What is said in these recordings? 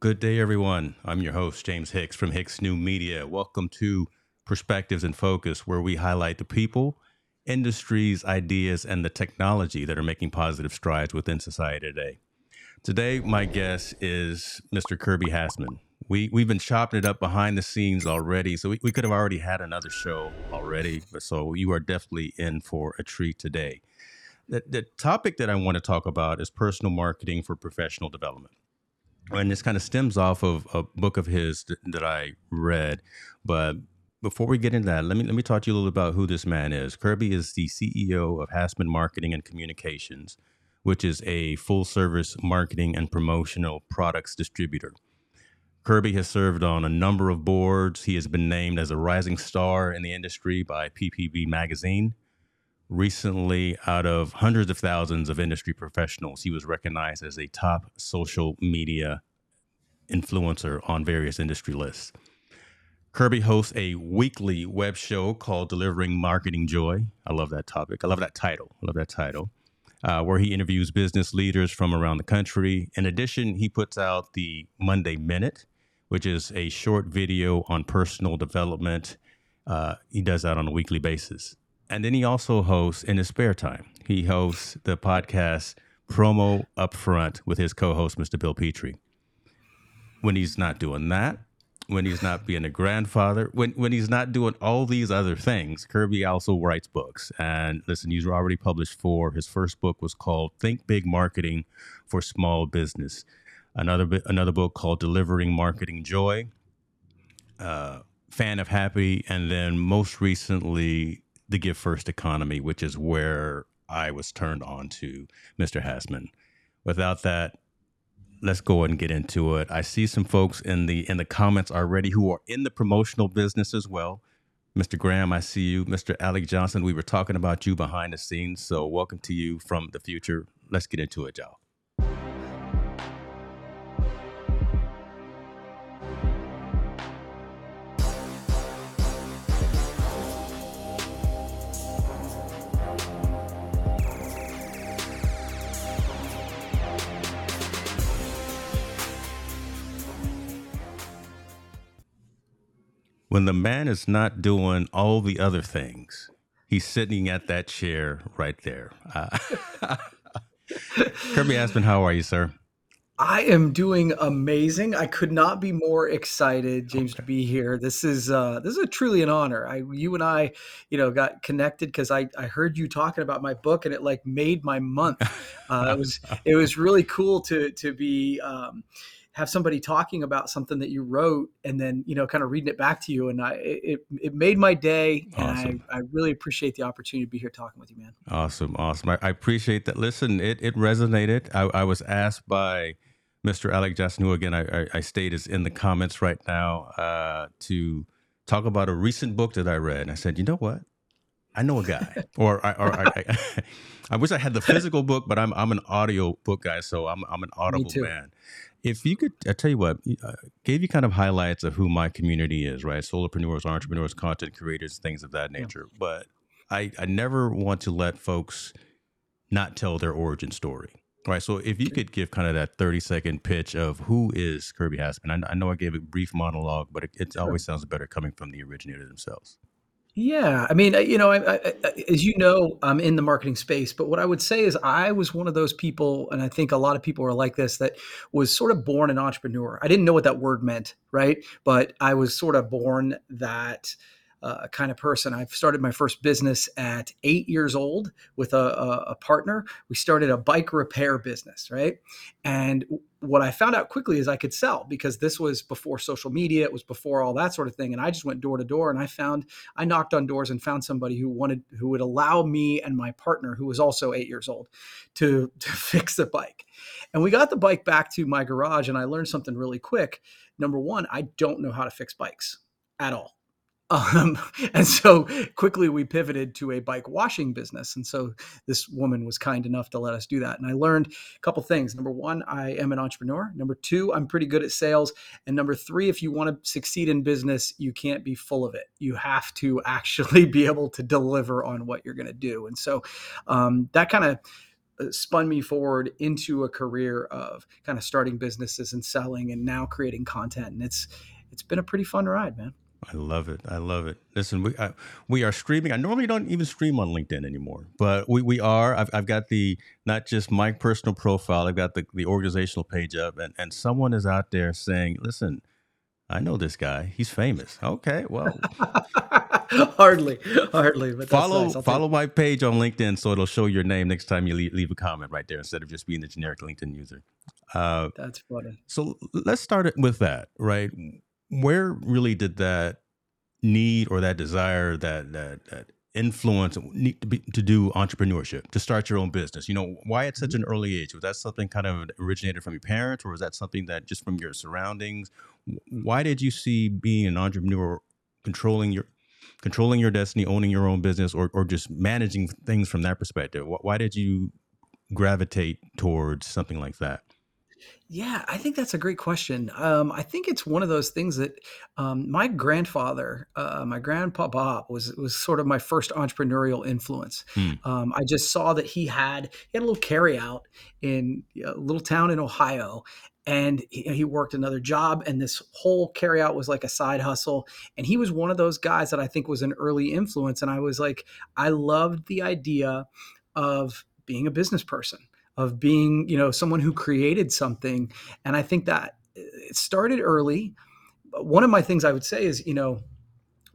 Good day, everyone. I'm your host, James Hicks from Hicks New Media. Welcome to Perspectives IN Focus, where we highlight the people, industries, ideas, and the technology that are making positive strides within society today. Today, my guest is Mr. Kirby Hasseman. We, we've been chopping it up behind the scenes already, so we, we could have already had another show already, but so you are definitely in for a treat today. The, the topic that I want to talk about is personal marketing for professional development and this kind of stems off of a book of his th- that I read. But before we get into that, let me let me talk to you a little about who this man is. Kirby is the CEO of Hasseman Marketing and Communications, which is a full service marketing and promotional products distributor. Kirby has served on a number of boards. He has been named as a rising star in the industry by PPB Magazine. Recently, out of hundreds of thousands of industry professionals, he was recognized as a top social media influencer on various industry lists. Kirby hosts a weekly web show called Delivering Marketing Joy. I love that topic. I love that title. I love that title. Uh, where he interviews business leaders from around the country. In addition, he puts out the Monday Minute, which is a short video on personal development. Uh, he does that on a weekly basis. And then he also hosts in his spare time, he hosts the podcast Promo Upfront with his co host, Mr. Bill Petrie. When he's not doing that, when he's not being a grandfather, when, when he's not doing all these other things, Kirby also writes books. And listen, he's already published four. His first book was called Think Big Marketing for Small Business. Another, another book called Delivering Marketing Joy. Uh, fan of Happy. And then most recently, the Give First economy, which is where I was turned on to Mr. Hasseman. Without that, let's go and get into it. I see some folks in the in the comments already who are in the promotional business as well. Mr. Graham, I see you. Mr. Alec Johnson, we were talking about you behind the scenes, so welcome to you from the future. Let's get into it, y'all. When the man is not doing all the other things, he's sitting at that chair right there. Uh, Kirby Hasseman, how are you, sir? I am doing amazing. I could not be more excited, James, okay. to be here. This is uh, this is a truly an honor. I, you and I, you know, got connected because I, I heard you talking about my book, and it like made my month. Uh, it was it was really cool to to be. Um, have somebody talking about something that you wrote and then you know kind of reading it back to you and I it, it made my day and I, I really appreciate the opportunity to be here talking with you man. Awesome awesome. I, I appreciate that. Listen it it resonated. I, I was asked by Mr. Alec Johnson who again. I, I state is in the comments right now uh, to talk about a recent book that I read and I said you know what? I know a guy, or, I, or I, I, I, wish I had the physical book, but I'm I'm an audio book guy, so I'm I'm an audible man. If you could, I tell you what, uh, gave you kind of highlights of who my community is, right? Solopreneurs, entrepreneurs, content creators, things of that nature. Yeah. But I, I never want to let folks not tell their origin story, right? So if you could give kind of that 30 second pitch of who is Kirby Hasseman, I, I know I gave a brief monologue, but it, it always sounds better coming from the originator themselves. Yeah, I mean, you know, I, I, as you know, I'm in the marketing space, but what I would say is I was one of those people, and I think a lot of people are like this, that was sort of born an entrepreneur. I didn't know what that word meant, right? But I was sort of born that uh, kind of person. I've started my first business at eight years old with a, a, a, partner. We started a bike repair business, right? And what I found out quickly is I could sell because this was before social media, it was before all that sort of thing. And I just went door to door and I found, I knocked on doors and found somebody who wanted, who would allow me and my partner, who was also eight years old, to, to fix the bike. And we got the bike back to my garage and I learned something really quick. Number one, I don't know how to fix bikes at all. Um, and so quickly we pivoted to a bike washing business. And so this woman was kind enough to let us do that. And I learned a couple things. Number one, I am an entrepreneur. Number two, I'm pretty good at sales. And number three, if you want to succeed in business, you can't be full of it. You have to actually be able to deliver on what you're going to do. And so um, that kind of uh, spun me forward into a career of kind of starting businesses and selling and now creating content and it's it's been a pretty fun ride man I love it. I love it. Listen, we I, we are streaming. I normally don't even stream on LinkedIn anymore, but we, we are. I've, I've got the not just my personal profile. I've got the, the organizational page up, and, and someone is out there saying, "Listen, I know this guy. He's famous." Okay, well, hardly, hardly. But follow nice. follow my page on LinkedIn so it'll show your name next time you leave, leave a comment right there instead of just being the generic LinkedIn user. Uh, That's funny. So let's start it with that, right? Where really did that need or that desire that that, that influence need to be to do entrepreneurship to start your own business? You know why at such mm-hmm. an early age? Was that something kind of originated from your parents or was that something that just from your surroundings? Why did you see being an entrepreneur controlling your controlling your destiny owning your own business or, or just managing things from that perspective? Why did you gravitate towards something like that yeah, I think that's a great question. Um, I think it's one of those things that um, my grandfather, uh, my grandpa Bob, was was sort of my first entrepreneurial influence. Hmm. Um, I just saw that he had he had a little carryout in a little town in Ohio, and he, he worked another job, and this whole carryout was like a side hustle. And he was one of those guys that I think was an early influence. And I was like, I loved the idea of being a business person of being, you know, someone who created something. And I think that it started early. One of my things I would say is, you know,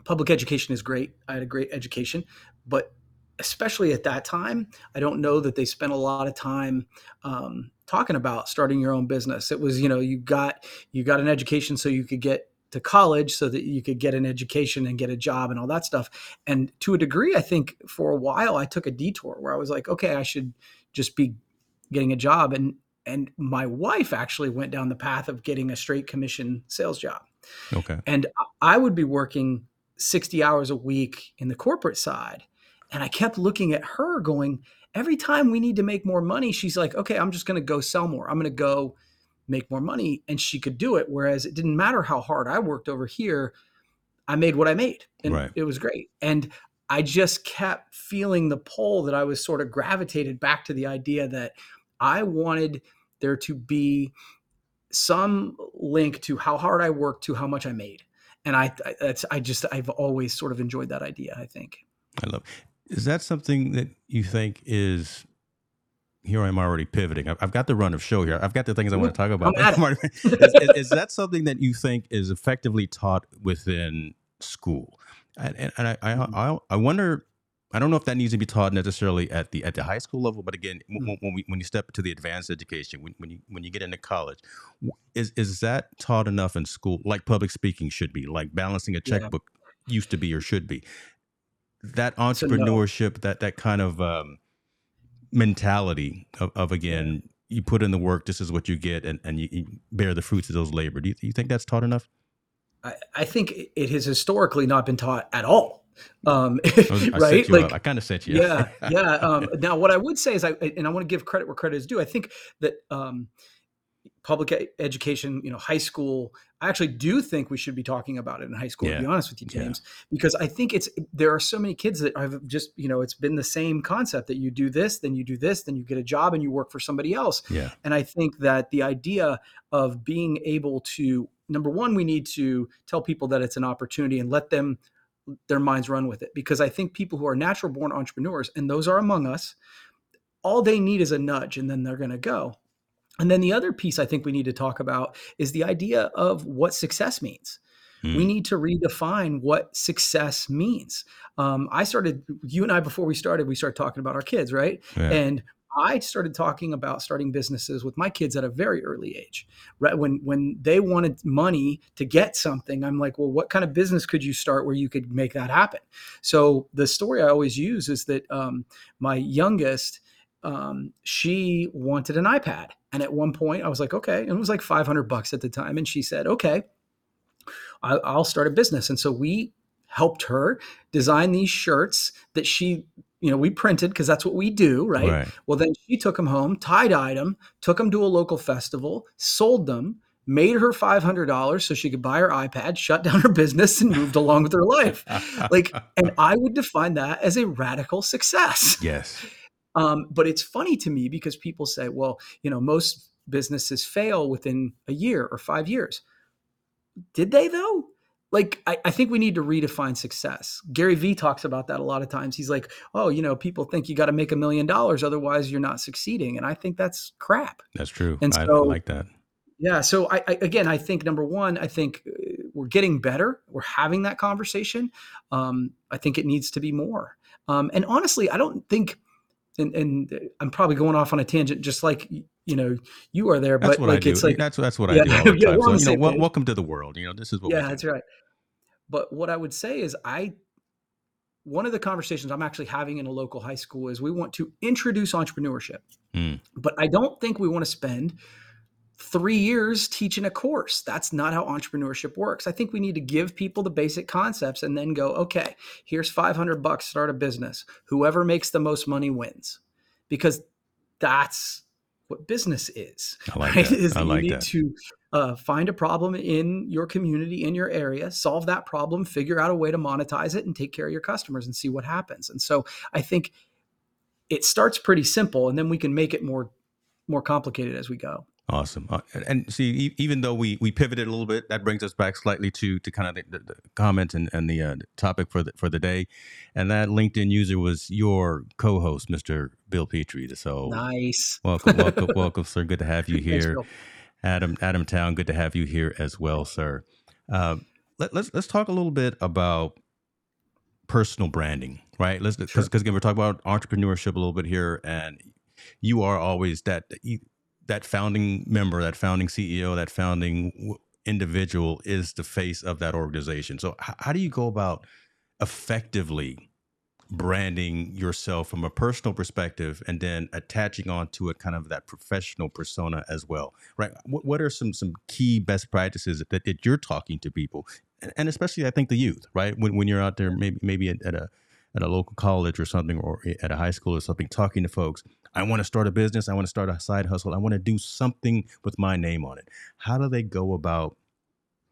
public education is great. I had a great education, but especially at that time, I don't know that they spent a lot of time um, talking about starting your own business. It was, you know, you got you got an education so you could get to college so that you could get an education and get a job and all that stuff. And to a degree, I think for a while I took a detour where I was like, okay, I should just be getting a job and and my wife actually went down the path of getting a straight commission sales job. Okay. And I would be working 60 hours a week in the corporate side and I kept looking at her going every time we need to make more money she's like okay I'm just going to go sell more. I'm going to go make more money and she could do it whereas it didn't matter how hard I worked over here I made what I made and right. it was great. And I just kept feeling the pull that I was sort of gravitated back to the idea that I wanted there to be some link to how hard I worked to how much I made. And I, that's, I just, I've always sort of enjoyed that idea, I think. I love, is that something that you think is, here I'm already pivoting. I've got the run of show here. I've got the things I want to talk about. is, is, is, that something that you think is effectively taught within school? And, and, and I, I, mm-hmm. I, I wonder I don't know if that needs to be taught necessarily at the at the high school level, but again, mm-hmm. when, when, we when you step to the advanced education, when, when you when you get into college, is is that taught enough in school, like public speaking should be, like balancing a checkbook yeah. used to be or should be? That entrepreneurship, that that kind of um, mentality of, of again, you put in the work, this is what you get, and and you, you bear the fruits of those labor. Do you, do you think that's taught enough? I, I think it has historically not been taught at all um, right? like up. I kind of set you. Yeah, yeah. Um, now, what I would say is, I and I want to give credit where credit is due. I think that um, public education, you know, high school. I actually do think we should be talking about it in high school. Yeah. To be honest with you, James, yeah. because I think it's there are so many kids that have just you know it's been the same concept that you do this, then you do this, then you get a job and you work for somebody else. Yeah. And I think that the idea of being able to number one, we need to tell people that it's an opportunity and let them their minds run with it because I think people who are natural born entrepreneurs, and those are among us, all they need is a nudge and then they're going to go. And then the other piece I think we need to talk about is the idea of what success means. We hmm. need to redefine what success means. Um, I started, you and I, before we started, we started talking about our kids, right? Yeah. And I started talking about starting businesses with my kids at a very early age. Right when when they wanted money to get something, I'm like, well, what kind of business could you start where you could make that happen? So the story I always use is that um, my youngest, um, she wanted an iPad, and at one point I was like, okay, and it was like 500 bucks at the time, and she said, okay, I'll start a business, and so we helped her design these shirts that she you know, we printed because that's what we do, right? right? Well, then she took them home, tie dyed them, took them to a local festival, sold them, made her $500 so she could buy her iPad, shut down her business, and moved along with her life. Like, and I would define that as a radical success. Yes. Um, but it's funny to me because people say, well, you know, most businesses fail within a year or five years. Did they though? Like, I, I think we need to redefine success. Gary Vee talks about that a lot of times. He's like, oh, you know, people think you got to make a million dollars, otherwise you're not succeeding. And I think that's crap. That's true. And so, I like that. Yeah. So I, I, again, I think number one, I think uh, we're getting better. We're having that conversation. Um, I think it needs to be more. Um, and honestly, I don't think, and, and, I'm probably going off on a tangent, just like you know you are there. That's but like it's like that's that's what yeah, I do all the time. yeah, so, you know, w- welcome to the world. You know, this is what. Yeah, that's right. But what I would say is, I one of the conversations I'm actually having in a local high school is we want to introduce entrepreneurship, mm. but I don't think we want to spend three years teaching a course. That's not how entrepreneurship works. I think we need to give people the basic concepts and then go, okay, here's 500 bucks, start a business. Whoever makes the most money wins. Because that's what business is. I like right? that. Is I like that. to uh, find a problem in your community, in your area, solve that problem, figure out a way to monetize it, and take care of your customers and see what happens. And so I think it starts pretty simple, and then we can make it more more complicated as we go. Awesome. Uh, and see, even though we, we pivoted a little bit, that brings us back slightly to to kind of the, the, the comments and, and the uh, topic for the for the day. And that LinkedIn user was your co-host, Mr. Bill Petrie. So nice. Welcome, welcome, welcome, sir. Good to have you here. Thanks, Adam Adam Town, good to have you here as well, sir. Uh, let, let's let's talk a little bit about personal branding, right? Let's because sure. again we're talking about entrepreneurship a little bit here, and you are always that that founding member, that founding CEO, that founding individual is the face of that organization. So, how do you go about effectively branding yourself from a personal perspective and then attaching onto it kind of that professional persona as well right? What, what are some some key best practices that, that you're talking to people and, and especially i think the youth right? When, when you're out there maybe maybe at, at a at a local college or something or at a high school or something talking to folks i want to start a business. I want to start a side hustle. I want to do something with my name on it. How do they go about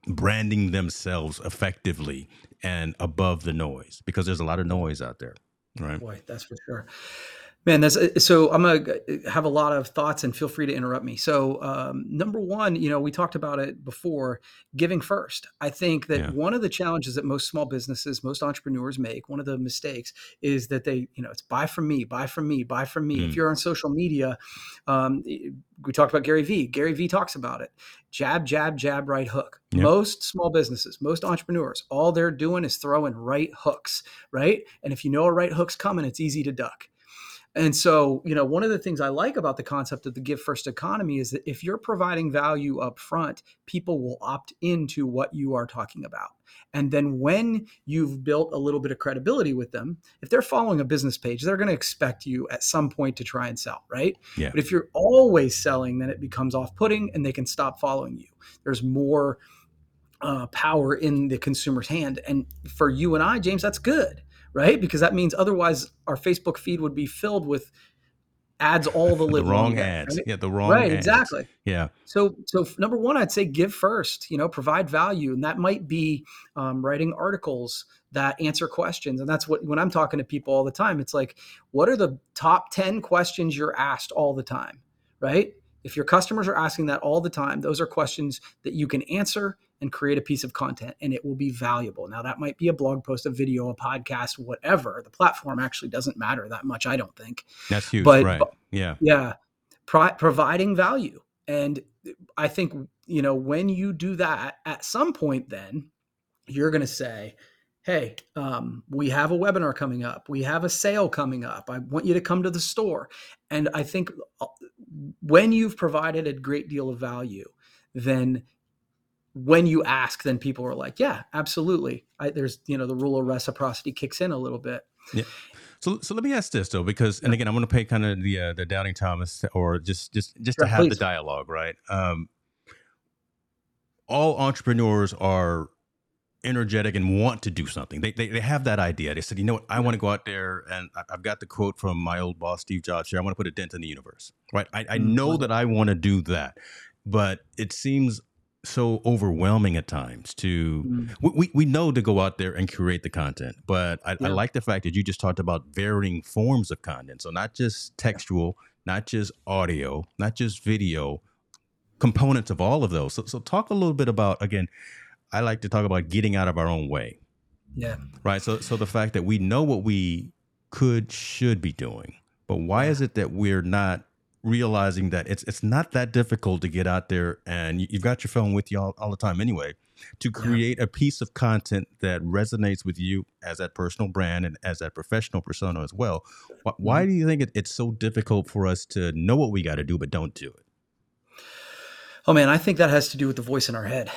branding themselves effectively and above the noise because there's a lot of noise out there right? Boy that's for sure Man, that's uh, so. I'm gonna have a lot of thoughts, and feel free to interrupt me. So, um, number one, you know, we talked about it before. Giving first. I think that yeah. one of the challenges that most small businesses, most entrepreneurs make, one of the mistakes is that they, you know, it's buy from me, buy from me, buy from me. Mm. If you're on social media, um, we talked about Gary Vee. Gary Vee talks about it. Jab, jab, jab, right hook. Yep. Most small businesses, most entrepreneurs, all they're doing is throwing right hooks, right? And if you know a right hook's coming, it's easy to duck. And so, you know, one of the things I like about the concept of the give first economy is that if you're providing value up front, people will opt into what you are talking about. And then when you've built a little bit of credibility with them, if they're following a business page, they're going to expect you at some point to try and sell, right? Yeah. But if you're always selling, then it becomes off putting and they can stop following you. There's more uh, power in the consumer's hand. And for you and I, James, that's good right? Because that means otherwise our Facebook feed would be filled with ads all the, the wrong ads. Right? Yeah, the wrong right, ads. exactly. Yeah. So, so number one, I'd say give first. You know, provide value, and that might be um, writing articles that answer questions. And that's what when I'm talking to people all the time, it's like, what are the top ten questions you're asked all the time, right? If your customers are asking that all the time, those are questions that you can answer and create a piece of content and it will be valuable. Now, that might be a blog post, a video, a podcast, whatever. The platform actually doesn't matter that much, I don't think. That's huge. But, right. Yeah. Yeah. Pro- providing value. And I think, you know, when you do that, at some point, then you're going to say, hey, um, we have a webinar coming up. We have a sale coming up. I want you to come to the store. And I think uh, when you've provided a great deal of value, then when you ask, then people are like, yeah, absolutely. I, there's, you know, the rule of reciprocity kicks in a little bit. Yeah. So, so let me ask this though, because, and again, I'm going to pay kind of the uh, the doubting Thomas, or just just just sure, to have please. the dialogue, right? Um, all entrepreneurs are energetic and want to do something. They, they, they have that idea. They said, you know what, I want to go out there and I've got the quote from my old boss, Steve Jobs here. I want to put a dent in the universe, right? I, I mm, know that I want to do that, but it seems so overwhelming at times to Mm. we, we know to go out there and create the content but I, I like the fact that you just talked about varying forms of content so not just textual not just audio not just video components of all of those so, so talk a little bit about again i like to talk about getting out of our own way. Yeah. right? So so the fact that we know what we could should be doing but why is it that we're not realizing that it's it's not that difficult to get out there and you- you've got your phone with you all, all the time anyway to Yeah. create a piece of content that resonates with you as that personal brand and as that professional persona as well? Why, why do you think it, it's so difficult for us to know what we got to do but don't do it Oh man, I think that has to do with the voice in our head.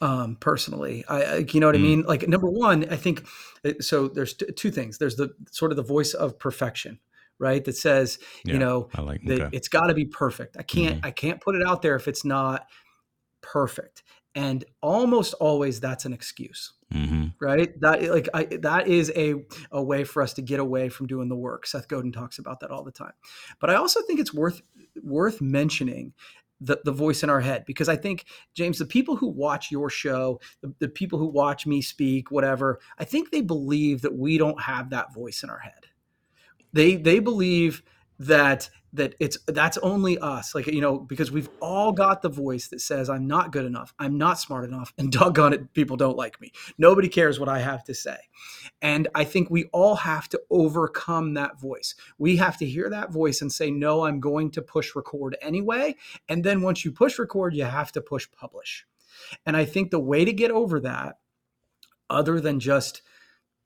Um, personally, I, I you know what I Mm. mean. Like number one, I think uh, so. There's t- two things. There's the sort of the voice of perfection, right? That says, Yeah, you know, i like that okay it's got to be perfect. I can't Mhm. I can't put it out there if it's not perfect. And almost always that's an excuse hmm right that like I, that is a, a way for us to get away from doing the work seth godin talks about that all the time but i also think it's worth worth mentioning the, the voice in our head because i think james the people who watch your show the, the people who watch me speak whatever i think they believe that we don't have that voice in our head. They they believe that that it's that's only us like you know because we've all got the voice that says i'm not good enough i'm not smart enough and doggone it people don't like me. Nobody cares what i have to say. And i think we all have to overcome that voice. We have to hear that voice and say no i'm going to push record anyway. And then once you push record you have to push publish. And i think the way to get over that other than just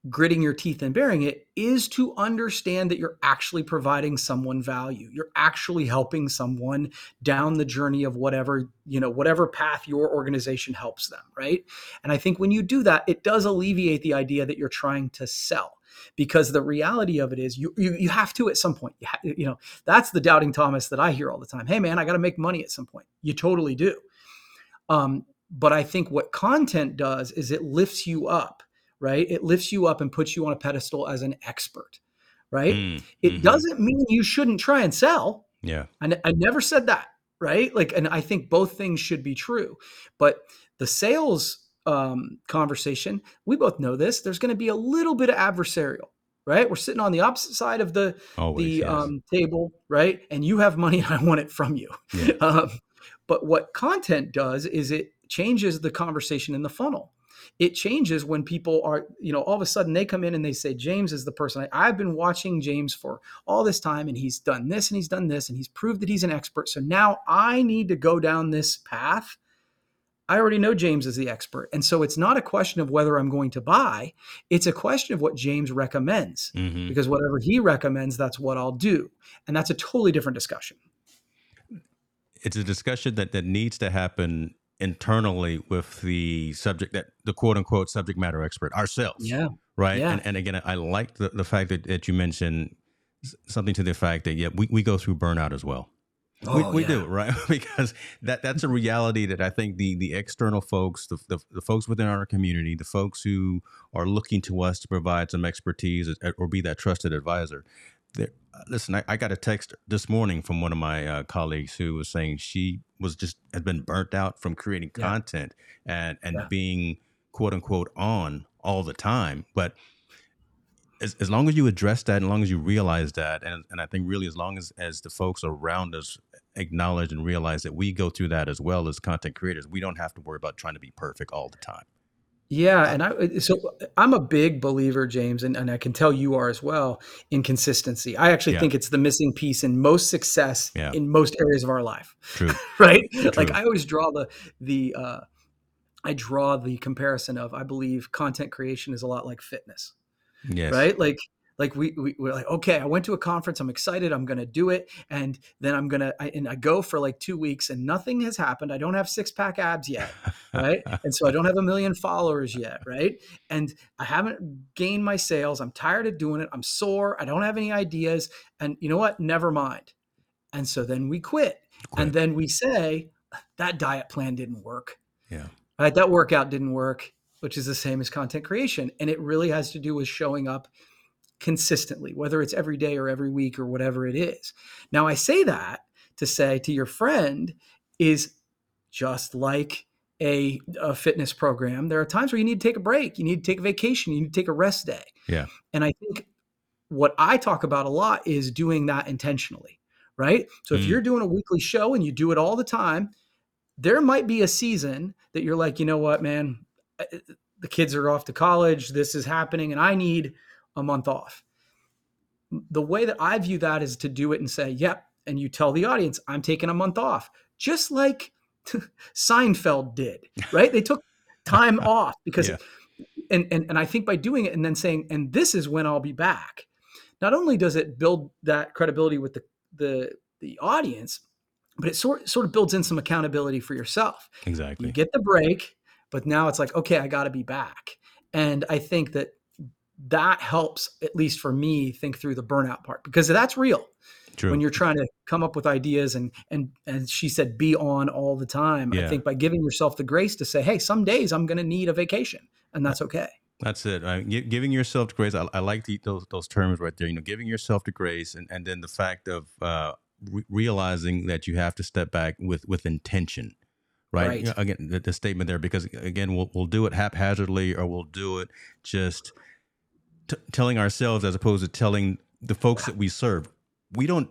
gritting your teeth and bearing it is to understand that you're actually providing someone value. You're actually helping someone down the journey of whatever you know whatever path your organization helps them right? And i think when you do that it does alleviate the idea that you're trying to sell because the reality of it is you you, you have to at some point. You, ha- you know that's the doubting thomas that i hear all the time. Hey man i got to make money at some point. You totally do. Um, but i think what content does is it lifts you up right? It lifts you up and puts you on a pedestal as an expert, right? Mm, It mhm. doesn't mean you shouldn't try and sell. yeah I, I never said that, right? Like, and I think both things should be true. But the sales um, conversation, we both know this. There's going to be a little bit of adversarial, right? We're sitting on the opposite side of the always the yes. um, table, right? And you have money, and I want it from you. Yeah. Um, but what content does is it changes the conversation in the funnel. It changes when people are, you know, all of a sudden they come in and they say, James is the person. I, I've been watching James for all this time and he's done this and he's done this and he's proved that he's an expert. So now I need to go down this path. I already know James is the expert. And so it's not a question of whether I'm going to buy, it's a question of what James recommends Mhm. because whatever he recommends, that's what I'll do. And that's a totally different discussion. it's a discussion that that needs to happen internally with the subject that the quote unquote subject matter expert ourselves Yeah. right Yeah. and, and again i like the, the fact that, that you mentioned something to the fact that yeah we, we go through burnout as well we, Oh, we yeah. do right because that that's a reality that i think the the external folks the, the, the folks within our community the folks who are looking to us to provide some expertise or be that trusted advisor there, uh, listen I, I got a text this morning from one of my uh, colleagues who was saying she was just had been burnt out from creating Yeah. content and and Yeah. being quote unquote on all the time but as, as long as you address that, as long as you realize that, and, and I think really as long as, as the folks around us acknowledge and realize that we go through that as well as content creators, we don't have to worry about trying to be perfect all the time. Yeah, and I so I'm a big believer, James, and, and I can tell you are as well in consistency. I actually Yeah. think it's the missing piece in most success Yeah. in most areas of our life. True. right? Like I always draw the the uh, I draw the comparison of I believe content creation is a lot like fitness, Yes. right? Like like we, we we're like okay, I went to a conference, I'm excited, I'm going to do it, and then I'm gonna I, and I go for like two weeks and nothing has happened. I don't have six pack abs yet, right? and so I don't have a million followers yet, right? And I haven't gained my sales. I'm tired of doing it. I'm sore. I don't have any ideas. And you know what? Never mind. And so then we quit. Quit. And then we say, that diet plan didn't work. Yeah. Right? That workout didn't work, which is the same as content creation. And it really has to do with showing up consistently, whether it's every day or every week or whatever it is. Now, I say that to say to your friend is just like a, a fitness program, there are times where you need to take a break, you need to take a vacation, you need to take a rest day. Yeah. And I think what I talk about a lot is doing that intentionally, right? So if Mm. you're doing a weekly show and you do it all the time, there might be a season that you're like, you know what, man, the kids are off to college, this is happening, and I need a month off. The way that I view that is to do it and say, yep, and you tell the audience, I'm taking a month off, just like Seinfeld did, right? They took time off because, Yeah. and, and and I think by doing it and then saying, and this is when I'll be back, not only does it build that credibility with the the the audience, but it sort sort of builds in some accountability for yourself. Exactly. You get the break, but now it's like, okay, I got to be back. And I think that that helps, at least for me, think through the burnout part because that's real True. when you're trying to come up with ideas and and and she said be on all the time. Yeah. I think by giving yourself the grace to say, hey, some days I'm going to need a vacation, and that's okay. That's it. Gi- giving yourself grace. I, I like the, those those terms right there. You know, giving yourself the grace, and, and then the fact of uh, re- realizing that you have to step back with with intention. Right. Right. You know, again, the, the statement there because again, we'll we'll do it haphazardly, or we'll do it just t- telling ourselves as opposed to telling the folks that we serve. We don't.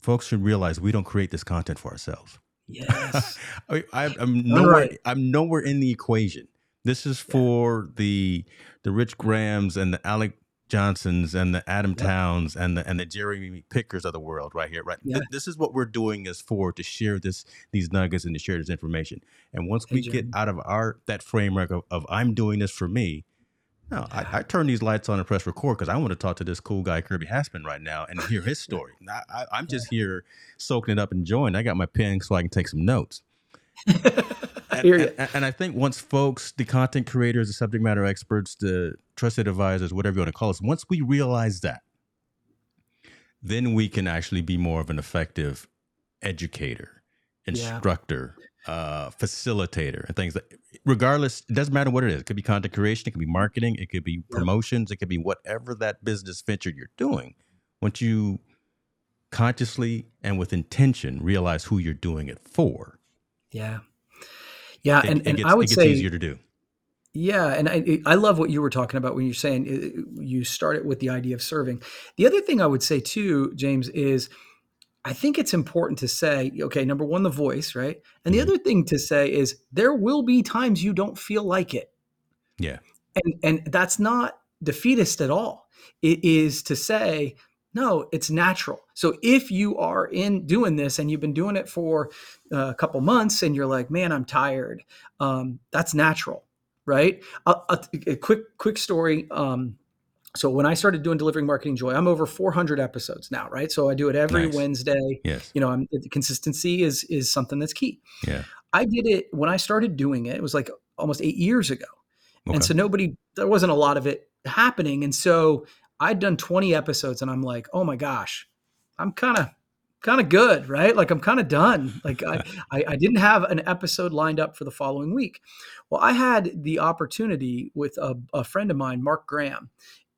Folks should realize we don't create this content for ourselves. Yes. I, I'm nowhere. right. I'm nowhere in the equation. This is for the the Rich Grahams and the Alec Johnsons and the Adam Towns and the and the Jeremy Pickers of the world, right here, right. Th- this is what we're doing is for to share this these nuggets and to share this information. And once Hey, we get out of our that framework of, of I'm doing this for me. No, I, I turn these lights on and press record because I want to talk to this cool guy Kirby Hasseman right now and hear his story. I, I, I'm just here soaking it up and enjoying. I got my pen so I can take some notes. And, and, and I think once folks, the content creators, the subject matter experts, the trusted advisors, whatever you want to call us, once we realize that, then we can actually be more of an effective educator, Yeah. Uh, facilitator, and things that, regardless, it doesn't matter what it is. It could be content creation, it could be marketing, it could be promotions, it could be whatever that business venture you're doing. Once you consciously and with intention realize who you're doing it for, Yeah. Yeah, it, and, it gets, I would it gets say easier to do. Yeah, and I I love what you were talking about when you're saying uh, you start it with the idea of serving. The other thing I would say too, James, is I think it's important to say, okay, number one, the voice, right? And the Mhm. other thing to say is there will be times you don't feel like it. Yeah. And and that's not defeatist at all. It is to say, no, it's natural. So if you are in doing this and you've been doing it for uh, a couple months and you're like, man, I'm tired, um, that's natural, right? A, a, a quick quick story. Um, so when I started doing delivering marketing joy, I'm over 400 episodes now, right? So I do it every Nice. Wednesday. Yes. You know, I'm, the consistency is is something that's key. Yeah. I did it when I started doing it. It was like almost eight years ago. Okay. And so nobody, there wasn't a lot of it happening. And so I'd done 20 episodes and I'm like, oh my gosh, I'm kind of, kind of good, right? Like I'm kind of done. Like I, I, I didn't have an episode lined up for the following week. Well, I had the opportunity with a, a friend of mine, Mark Graham,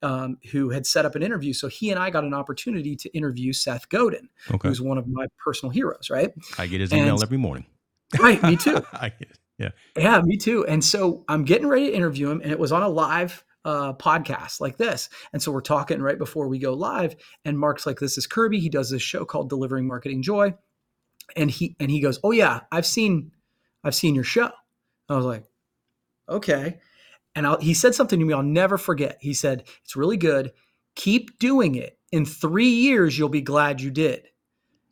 um, who had set up an interview. So he and I got an opportunity to interview Seth Godin, okay. who's one of my personal heroes, right? I get his and- email every morning. Right, me too. I get it. Yeah. Yeah, me too. And so I'm getting ready to interview him, and it was on a live uh, podcast like this. And so we're talking right before we go live, and Mark's like, "This is Kirby. He does this show called Delivering Marketing Joy," and he and he goes, "Oh yeah, I've seen, I've seen your show." I was like, "Okay," and I'll, he said something to me I'll never forget. He said, "It's really good. Keep doing it. In three years, you'll be glad you did."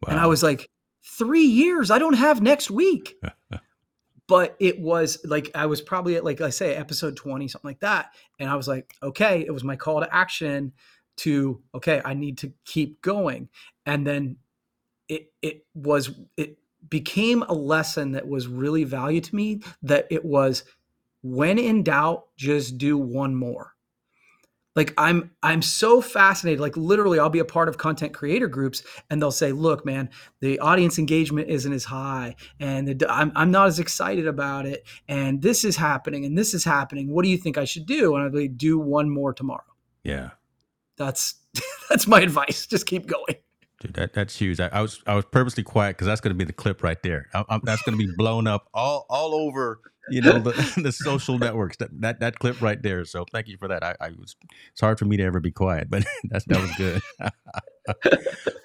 And I was like, three years? I don't have next week. but it was like I was probably at like I say episode 20, something like that. And I was like, okay, it was my call to action to okay, I need to keep going. And then it it was it became a lesson that was really value to me that it was when in doubt, just do one more like i'm i'm so fascinated like literally i'll be a part of content creator groups and they'll say look man the audience engagement isn't as high and the, I'm, I'm not as excited about it and this is happening and this is happening what do you think i should do and i'll be do one more tomorrow yeah. that's that's my advice just keep going Dude, that, that's huge. I, I was I was purposely quiet because that's going to be the clip right there. I, I'm, that's going to be blown up all all over you know the, the social networks that, that that clip right there. So thank you for that. I, I was it's hard for me to ever be quiet, but that's that was good.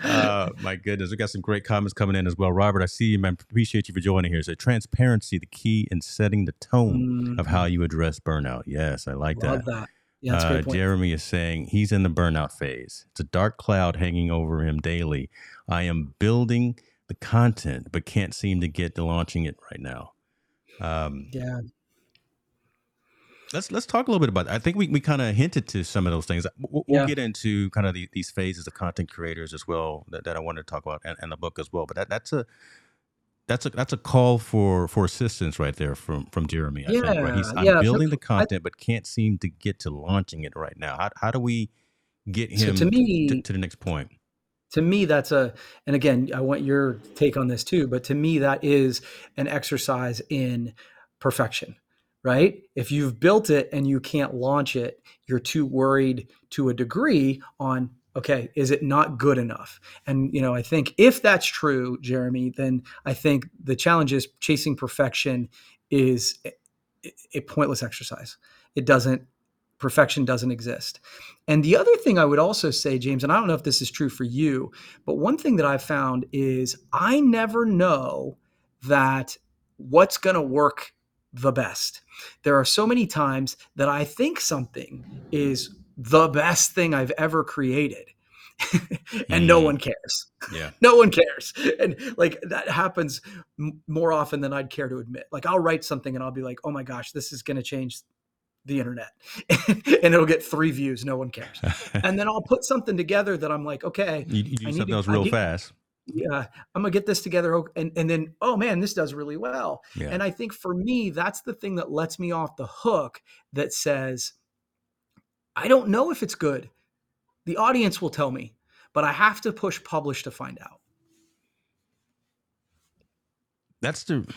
uh, my goodness, we got some great comments coming in as well. Robert, I see you, man. Appreciate you for joining here. So transparency, the key in setting the tone mm-hmm. of how you address burnout. Yes, I like Love that. that. Yeah, uh, Jeremy is saying he's in the burnout phase. It's a dark cloud hanging over him daily. I am building the content, but can't seem to get to launching it right now. Um, yeah. Let's let's talk a little bit about that. I think we, we kind of hinted to some of those things. We'll, we'll yeah. get into kind of the, these phases of content creators as well that, that I wanted to talk about and, and the book as well. But that, that's a that's a that's a call for for assistance right there from from Jeremy. I yeah, think, right? He's I'm yeah, building the content, I, but can't seem to get to launching it right now. How how do we get him so to, me, to, to the next point? To me that's a and again i want your take on this too but to me that is an exercise in perfection right? If you've built it and you can't launch it you're too worried to a degree on okay is it not good enough? And you know i think if that's true jeremy then i think the challenge is chasing perfection is a pointless exercise. It doesn't perfection doesn't exist. And the other thing I would also say, James, and I don't know if this is true for you, but one thing that I've found is I never know that what's going to work the best. There are so many times that I think something is the best thing I've ever created. and mm. no one cares. Yeah. no one cares. And like that happens m- more often than I'd care to admit. Like I'll write something and I'll be like, "Oh my gosh, this is going to change the internet and it'll get three views no one cares. And then i'll put something together that i'm like okay you, you do something else real need, fast. Yeah i'm gonna get this together oh, and, and then oh man this does really well. Yeah. and i think for me that's the thing that lets me off the hook that says i don't know if it's good. The audience will tell me but i have to push publish to find out. That's the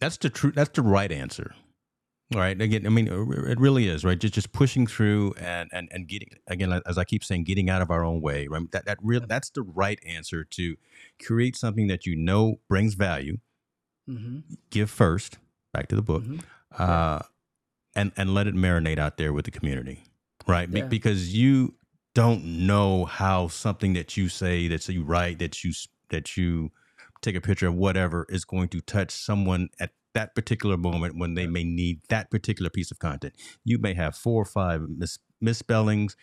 that's the true that's the right answer Right. Again, I mean, it really is right. Just just pushing through and and and getting again, as I keep saying, getting out of our own way. Right. That that real that's the right answer to create something that you know brings value. Mm-hmm. Give first. Back to the book, mm-hmm. uh, and and let it marinate out there with the community. Right. Yeah. Be- because you don't know how something that you say, that you write, that you that you take a picture of whatever is going to touch someone at that particular moment when they may need that particular piece of content. You may have four or five mis- misspellings.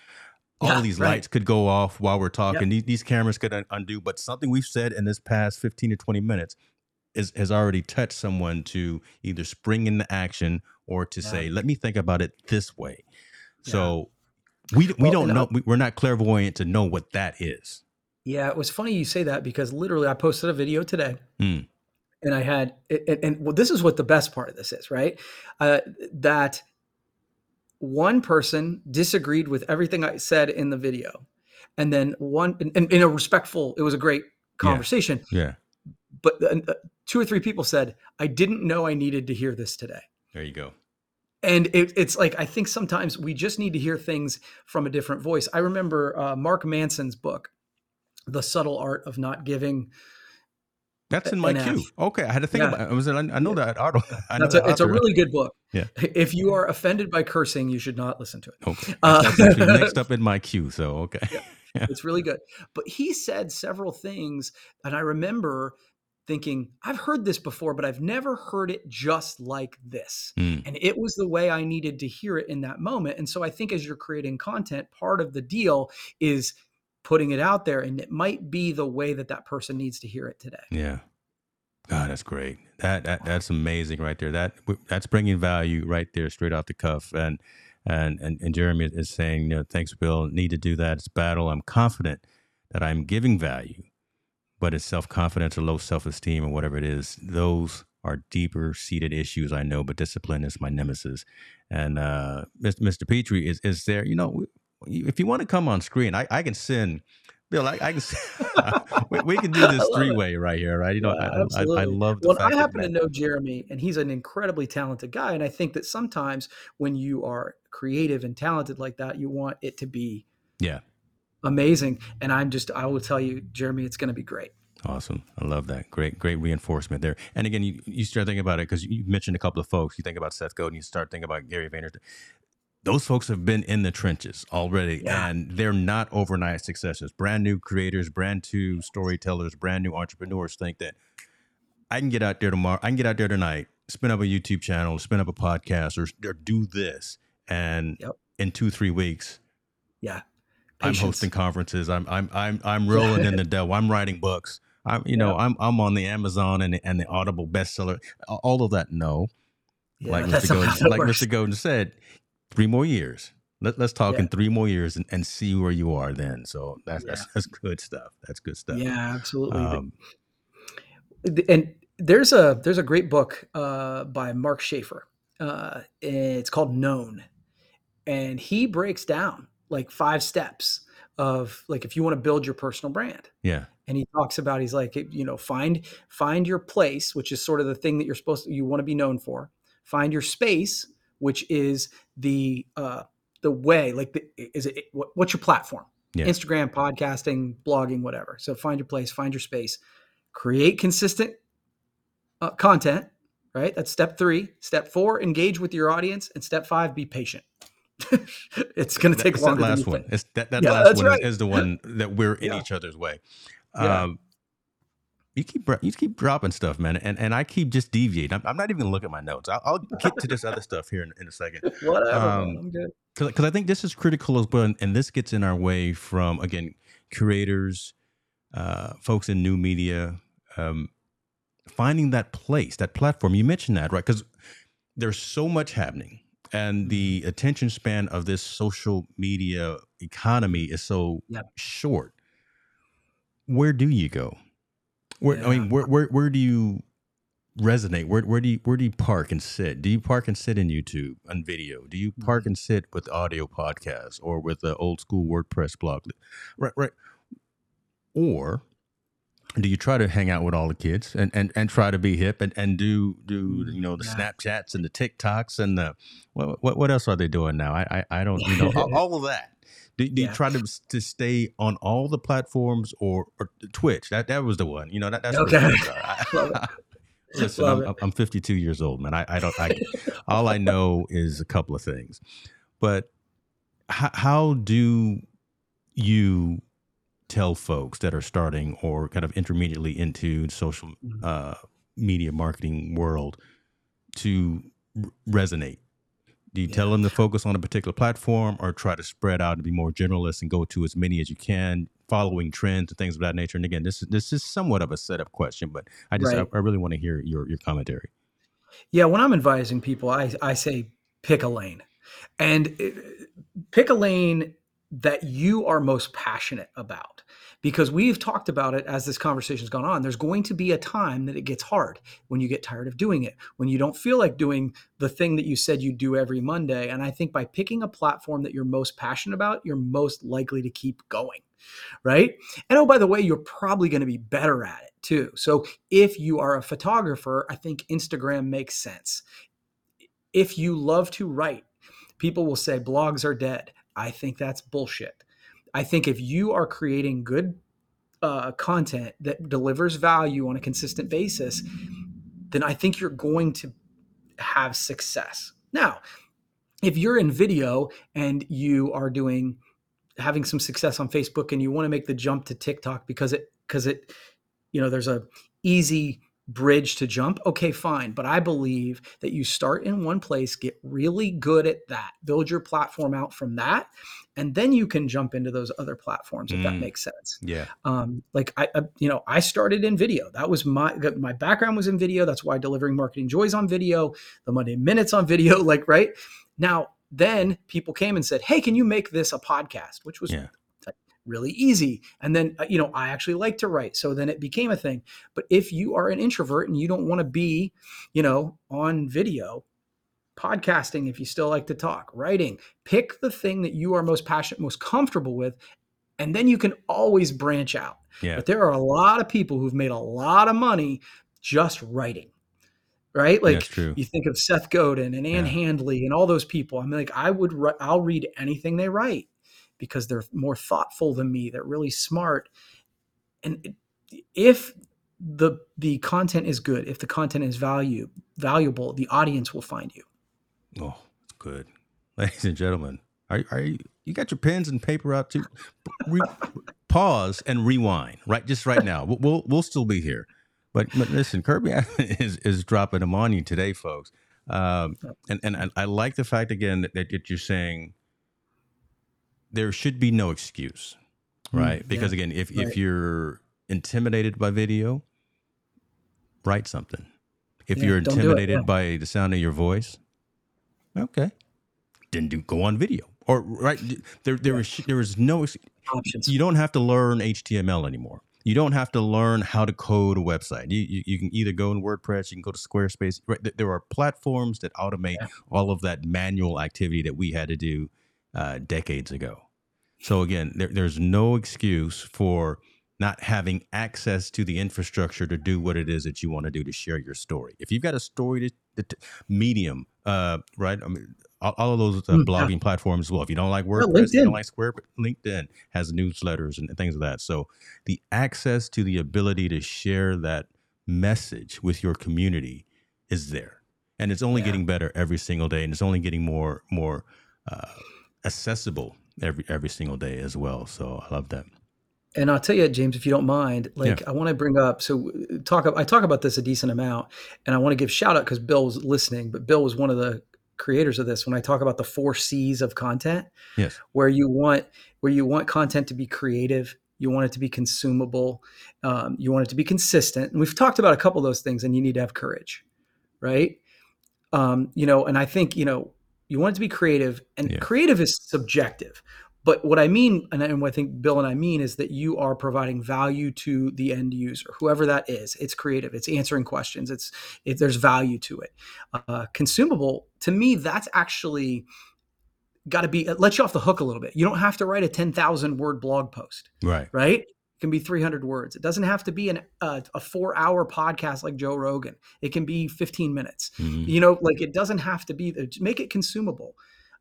All yeah, these right. lights could go off while we're talking. Yep. These, these, cameras could un- undo, but something we've said in this past 15 to 20 minutes is, has already touched someone to either spring into action or to yeah. say, let me think about it this way. So yeah. we, we well, don't know, I, we're not clairvoyant to know what that is. Yeah, it was funny you say that because literally I posted a video today. Mm and I had, and, and, well, this is what the best part of this is, right? Uh, that one person disagreed with everything I said in the video, and then one, in, in a respectful, it was a great conversation. Yeah. yeah. But uh, two or three people said, "I didn't know I needed to hear this today." There you go. And it, it's like I think sometimes we just need to hear things from a different voice. I remember uh, Mark Manson's book, "The Subtle Art of Not Giving." That's in my queue. Okay, I had to think yeah. about. It. I was. I know that auto. I know that a, it's a really good book. Yeah. If you are offended by cursing, you should not listen to it. Okay. Uh, That's actually next up in my queue. So okay. Yeah. yeah. It's really good. But he said several things, and I remember thinking, I've heard this before, but I've never heard it just like this. Mm. And it was the way I needed to hear it in that moment. And so I think as you're creating content, part of the deal is putting it out there and it might be the way that that person needs to hear it today. Yeah. God that's great. That, that that's amazing right there. That that's bringing value right there straight off the cuff. And and and, and jeremy is saying you know thanks bill. Need to do that. It's battle. I'm confident that i'm giving value but it's self-confidence or low self-esteem or whatever it is. Those are deeper seated issues i know but discipline is my nemesis. And uh mr petrie is is there you know if you want to come on screen, I, I can send Bill, I, I can. we, we, can do this three way right here, right? You know, yeah, I, I, I, love. well, I happen to know Jeremy, and he's an incredibly talented guy. And I think that sometimes when you are creative and talented like that, you want it to be yeah amazing. And I'm just, I will tell you, Jeremy, it's going to be great. Awesome. I love that. Great, great reinforcement there. And again, you, you start thinking about it because you mentioned a couple of folks. You think about Seth Godin, you start thinking about Gary Vaynerchuk. Those folks have been in the trenches already, Yeah. and they're not overnight successes. Brand new creators, brand new storytellers, brand new entrepreneurs think that I can get out there tomorrow. I can get out there tonight, spin up a YouTube channel, spin up a podcast, or, or do this, and Yep. in two, three weeks, Yeah. I'm hosting conferences. I'm I'm I'm I'm rolling in the dough. I'm writing books. I'm you know I'm I'm on the Amazon and the, and the Audible bestseller. All of that. No, Yeah, like Mr. not how Godin, it like works. Mr. Godin said, three more years. Let, let's talk Yeah. in three more years and, and see where you are then. So that's Yeah. that's, that's good stuff. That's good stuff. Yeah, absolutely. Um, and there's a there's a great book uh, by Mark Schaefer. Uh, it's called Known, and he breaks down like five steps of like if you want to build your personal brand. yeah. And he talks about he's like you know find find your place, which is sort of the thing that you're supposed to you want to be known for. Find your space, which is the uh, the way like the, is it what, what's your platform? Yeah. Instagram, podcasting, blogging, whatever. So find your place, find your space, create consistent uh, content. Right, that's step three. Step four, engage with your audience, and step five, be patient. it's going to take that longer you last one. It's that, that Yeah, last one right. is, the one that we're in Yeah. each other's way. Um, you keep you keep dropping stuff, man, and and I keep just deviating. I'm, I'm not even gonna look at my notes. I'll, I'll get to this other stuff here in, in a second Whatever, Um, man, I'm good. because I think this is critical as well, and, and this gets in our way from again creators, uh, folks in new media, um, finding that place, that platform. You mentioned that, right? Because there's so much happening, and the attention span of this social media economy is so Yep. short. Where do you go? Where I mean, where where where do you resonate? Where where do you where do you park and sit? Do you park and sit in YouTube on video? Do you park and sit with audio podcasts or with the old school WordPress blog? Right, right. Or do you try to hang out with all the kids and, and, and try to be hip and, and do do you know the Yeah. Snapchats and the TikToks and the what what, what else are they doing now? I I, I don't you know all, all of that. Do, do you try to to stay on all the platforms or, or Twitch? That that was the one. You know that that's Okay. I, listen, I'm. I'm 52 years old, man. I, I don't. I, all I know is a couple of things, but how, how do you tell folks that are starting or kind of intermediately into social Mhm. uh, media marketing world to r- resonate? Do you tell them to focus on a particular platform or try to spread out and be more generalist and go to as many as you can, following trends and things of that nature? And again, this is this is somewhat of a setup question, but I just Right. I, I really want to hear your your commentary. Yeah, when I'm advising people, I, I say pick a lane and uh, pick a lane that you are most passionate about. Because we've talked about it as this conversation's gone on. There's going to be a time that it gets hard when you get tired of doing it, when you don't feel like doing the thing that you said you do every Monday. And I think by picking a platform that you're most passionate about, you're most likely to keep going. Right. And oh, by the way, you're probably going to be better at it too. So if you are a photographer, I think Instagram makes sense. If you love to write, people will say blogs are dead. I think that's bullshit. I think if you are creating good uh, content that delivers value on a consistent basis, then I think you're going to have success. Now, if you're in video and you are doing having some success on Facebook and you want to make the jump to TikTok because it because it you know there's a easy bridge to jump okay fine but i believe that you start in one place get really good at that build your platform out from that and then you can jump into those other platforms if that Mm. makes sense Yeah, um, like I, I, you know, I started in video. That was my my background was in video. That's why Delivering Marketing Joy's on video, the Monday minutes on video. Like right now, then people came and said, "Hey, can you make this a podcast?" Which was Yeah. Really easy. And then uh, you know, I actually like to write, so then it became a thing. But if you are an introvert and you don't want to be, you know, on video, podcasting if you still like to talk, writing, pick the thing that you are most passionate, most comfortable with, and then you can always branch out. yeah, But there are a lot of people who've made a lot of money just writing. Right? Like true. you think of Seth Godin and Ann Yeah. Handley and all those people. I'm like, I would, I'll read anything they write because they're more thoughtful than me. They're really smart. And if the the content is good, if the content is value valuable, the audience will find you. Oh, it's good, ladies and gentlemen. Are, are you you got your pens and paper out too? Re- pause and rewind. Right, just right now. We'll we'll, we'll still be here. But, but listen, Kirby is is dropping them on you today, folks. Um, and and I, I like the fact again that, that you're saying there should be no excuse, right? Mm, because yeah, again, if right. if you're intimidated by video, write something. If yeah, you're intimidated it, yeah. by the sound of your voice, okay, then do go on video or right there. There is there is no options. You don't have to learn HTML anymore. You don't have to learn how to code a website. You, you, you can either go in WordPress, you can go to Squarespace. Right? There are platforms that automate all of that manual activity that we had to do uh, decades ago. So again, there, there's no excuse for not having access to the infrastructure to do what it is that you want to do to share your story. If you've got a story to, to Medium, uh, right? I mean, all, all of those uh, mm, blogging yeah. platforms as well. If you don't like WordPress, you don't like Square, but LinkedIn has newsletters and things of like that. So the access to the ability to share that message with your community is there, and it's only yeah. getting better every single day, and it's only getting more more uh, accessible every every single day as well. So I love that. And I'll tell you, James, if you don't mind, like yeah. I want to bring up. So talk. I talk about this a decent amount, and I want to give shout out because Bill was listening. But Bill was one of the creators of this when I talk about the four C's of content. Yes. Where you want where you want content to be creative, you want it to be consumable, um, you want it to be consistent. And we've talked about a couple of those things, and you need to have courage, right? Um, you know, and I think you know you want it to be creative, and yeah. creative is subjective. But what I mean, and what I think Bill and I mean, is that you are providing value to the end user, whoever that is. It's creative. It's answering questions. It's it, there's value to it. Uh, consumable to me, that's actually got to be let you off the hook a little bit. You don't have to write a ten thousand word blog post, right? Right. It can be 300 words. It doesn't have to be an, uh, a four hour podcast like Joe Rogan. It can be 15 minutes. Mm-hmm. You know, like it doesn't have to be, make it consumable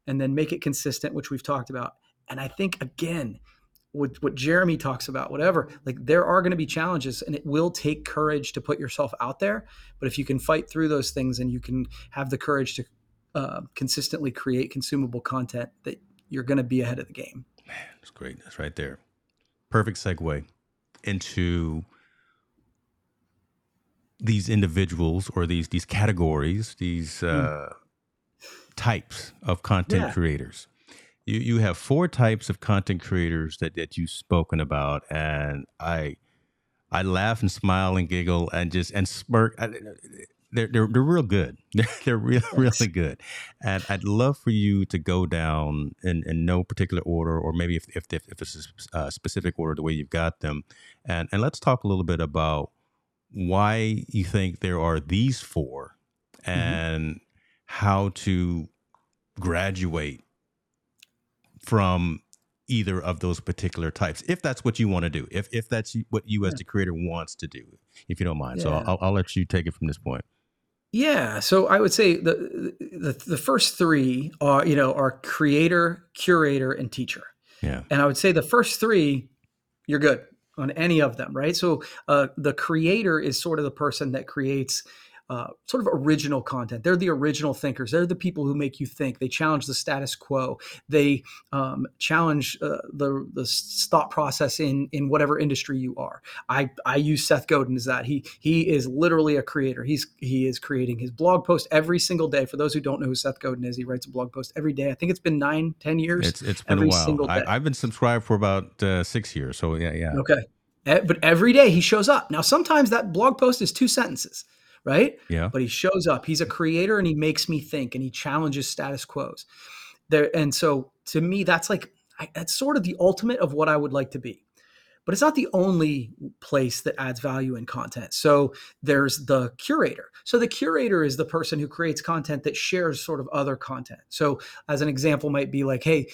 and then make it consistent, which we've talked about. And I think again, with what Jeremy talks about, whatever, like there are going to be challenges and it will take courage to put yourself out there. But if you can fight through those things and you can have the courage to uh, consistently create consumable content, that you're going to be ahead of the game. Man, that's great. That's right there. Perfect segue into these individuals or these these categories, these uh, mm. types of content yeah. creators you you have four types of content creators that that you've spoken about, and I I laugh and smile and giggle and just and smirk. I, they're they're they're real good. They're, they're real really good, and I'd love for you to go down in, in no particular order, or maybe if if if, it's a specific order, the way you've got them, and and let's talk a little bit about why you think there are these 4 mm-hmm. and mm-hmm. how to graduate from either of those particular types if that's what you want to do if if that's what you as the creator wants to do if you don't mind yeah. so I'll, I'll let you take it from this point yeah so i would say the, the the first three are you know are creator curator and teacher. Yeah. And i would say the first three you're good on any of them right? So uh, the creator is sort of the person that creates uh, sort of original content. They're the original thinkers. They're the people who make you think. They challenge the status quo. They um, challenge uh, the the thought process in in whatever industry you are. I I use Seth Godin as that. He he is literally a creator. He's he is creating his blog post every single day. For those who don't know who Seth Godin is, he writes a blog post every day. I think it's been nine, ten years. It's it's been a while. I, have been subscribed for about uh, six years. So yeah, yeah. Okay. But every day he shows up. Now, sometimes that blog post is two sentences right? Yeah. But he shows up. He's a creator and he makes me think and he challenges status quos. There and so to me that's like I, that's sort of the ultimate of what I would like to be but it's not the only place that adds value in content. So there's the curator. So the curator is the person who creates content that shares sort of other content. So as an example might be like, hey,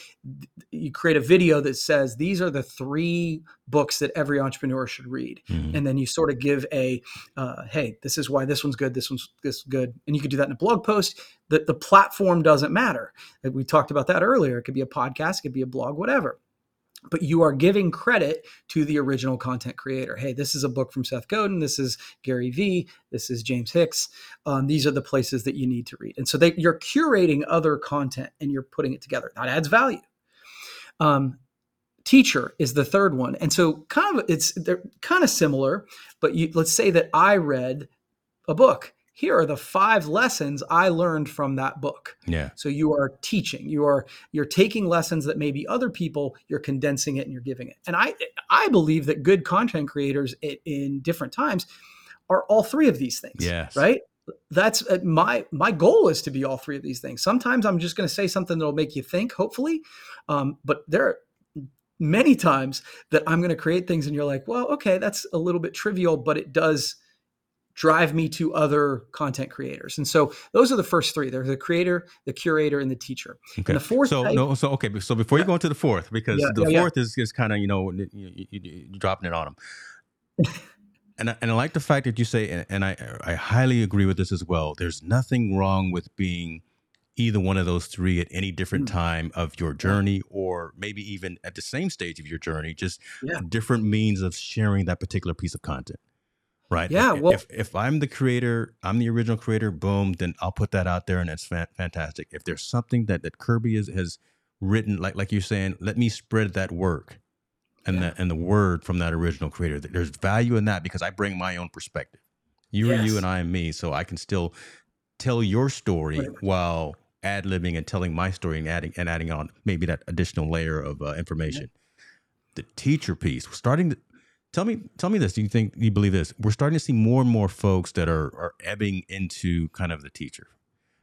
you create a video that says these are the three books that every entrepreneur should read, mm-hmm. and then you sort of give a, uh, hey, this is why this one's good, this one's this good, and you could do that in a blog post. The the platform doesn't matter. We talked about that earlier. It could be a podcast, it could be a blog, whatever but you are giving credit to the original content creator. Hey, this is a book from Seth Godin. This is Gary Vee. This is James Hicks. Um, these are the places that you need to read. And so they, you're curating other content and you're putting it together. That adds value. Um, teacher is the third one, and so kind of it's they're kind of similar. But you, let's say that I read a book here are the five lessons I learned from that book. Yeah. So you are teaching. You are you're taking lessons that maybe other people you're condensing it and you're giving it. And I I believe that good content creators in, in different times are all three of these things. Yes. Right? That's uh, my my goal is to be all three of these things. Sometimes I'm just going to say something that'll make you think, hopefully. Um, but there are many times that I'm going to create things and you're like, well, okay, that's a little bit trivial, but it does drive me to other content creators. And so those are the first three. They're the creator, the curator, and the teacher. Okay. And the fourth so type, no, so okay. So before you go into the fourth, because Yeah, the yeah, fourth is is kind of you know you, you, you, dropping it on them. and I, and I like the fact that you say, and, and I I highly agree with this as well. There's nothing wrong with being either one of those three at any different Mm. time of your journey, or maybe even at the same stage of your journey. Just different means of sharing that particular piece of content. Right. Yeah, If, well- if if I'm the creator, I'm the original creator. Boom. Then I'll put that out there, and it's fan- fantastic. If there's something that that Kirby has has written, like like you're saying, let me spread that work, and Yeah. the and the word from that original creator. There's value in that because I bring my own perspective. You are you, and I am me. So I can still tell your story Right. while ad libbing and telling my story and adding and adding on maybe that additional layer of uh, information. The teacher piece, starting to tell me tell me this. Do you think you believe this? We're starting to see more and more folks that are are ebbing into kind of the teacher,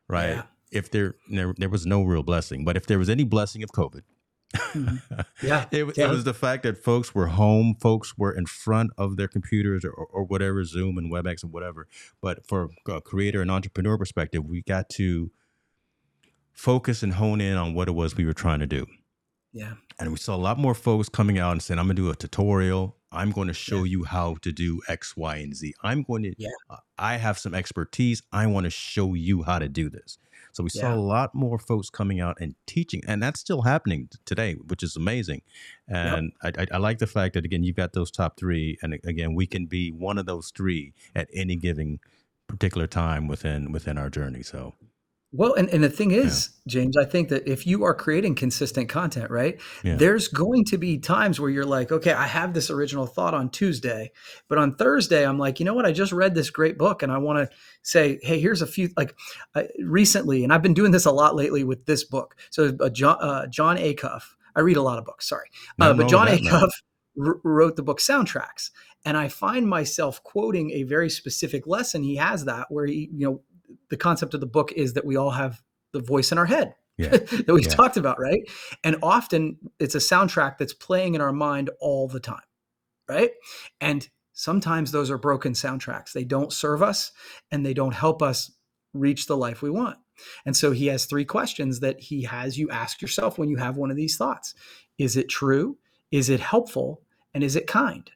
right? Yeah. If there, there there was no real blessing, but if there was any blessing of COVID, Mhm. Yeah. it, Yeah. it was the fact that folks were home, folks were in front of their computers or, or whatever, Zoom and WebEx and whatever. But for a creator and entrepreneur perspective, we got to focus and hone in on what it was we were trying to do. Yeah. And we saw a lot more folks coming out and saying, I'm going to do a tutorial. I'm going to show you how to do X, Y, and Z. I'm going to, Yeah. uh, I have some expertise. I want to show you how to do this. So we saw a lot more folks coming out and teaching, and that's still happening today, which is amazing. And I, I, I like the fact that again you've got those top three, and again we can be one of those three at any given particular time within within our journey. So Well, and, and the thing is, James, I think that if you are creating consistent content, right, Yeah. there's going to be times where you're like, okay, I have this original thought on Tuesday, but on Thursday, I'm like, you know what? I just read this great book and I want to say, hey, here's a few, like uh, recently, and I've been doing this a lot lately with this book. So, uh, John, uh, John Acuff, I read a lot of books, sorry. Uh, but wrong John with that, man. Acuff wr- wrote the book Soundtracks. And I find myself quoting a very specific lesson. He has that where he, you know, the concept of the book is that we all have the voice in our head Yeah. that we've Yeah. talked about, right? And often it's a soundtrack that's playing in our mind all the time, right? And sometimes those are broken soundtracks. They don't serve us and they don't help us reach the life we want. And so he has three questions that he has you ask yourself when you have one of these thoughts Is it true? Is it helpful? And is it kind?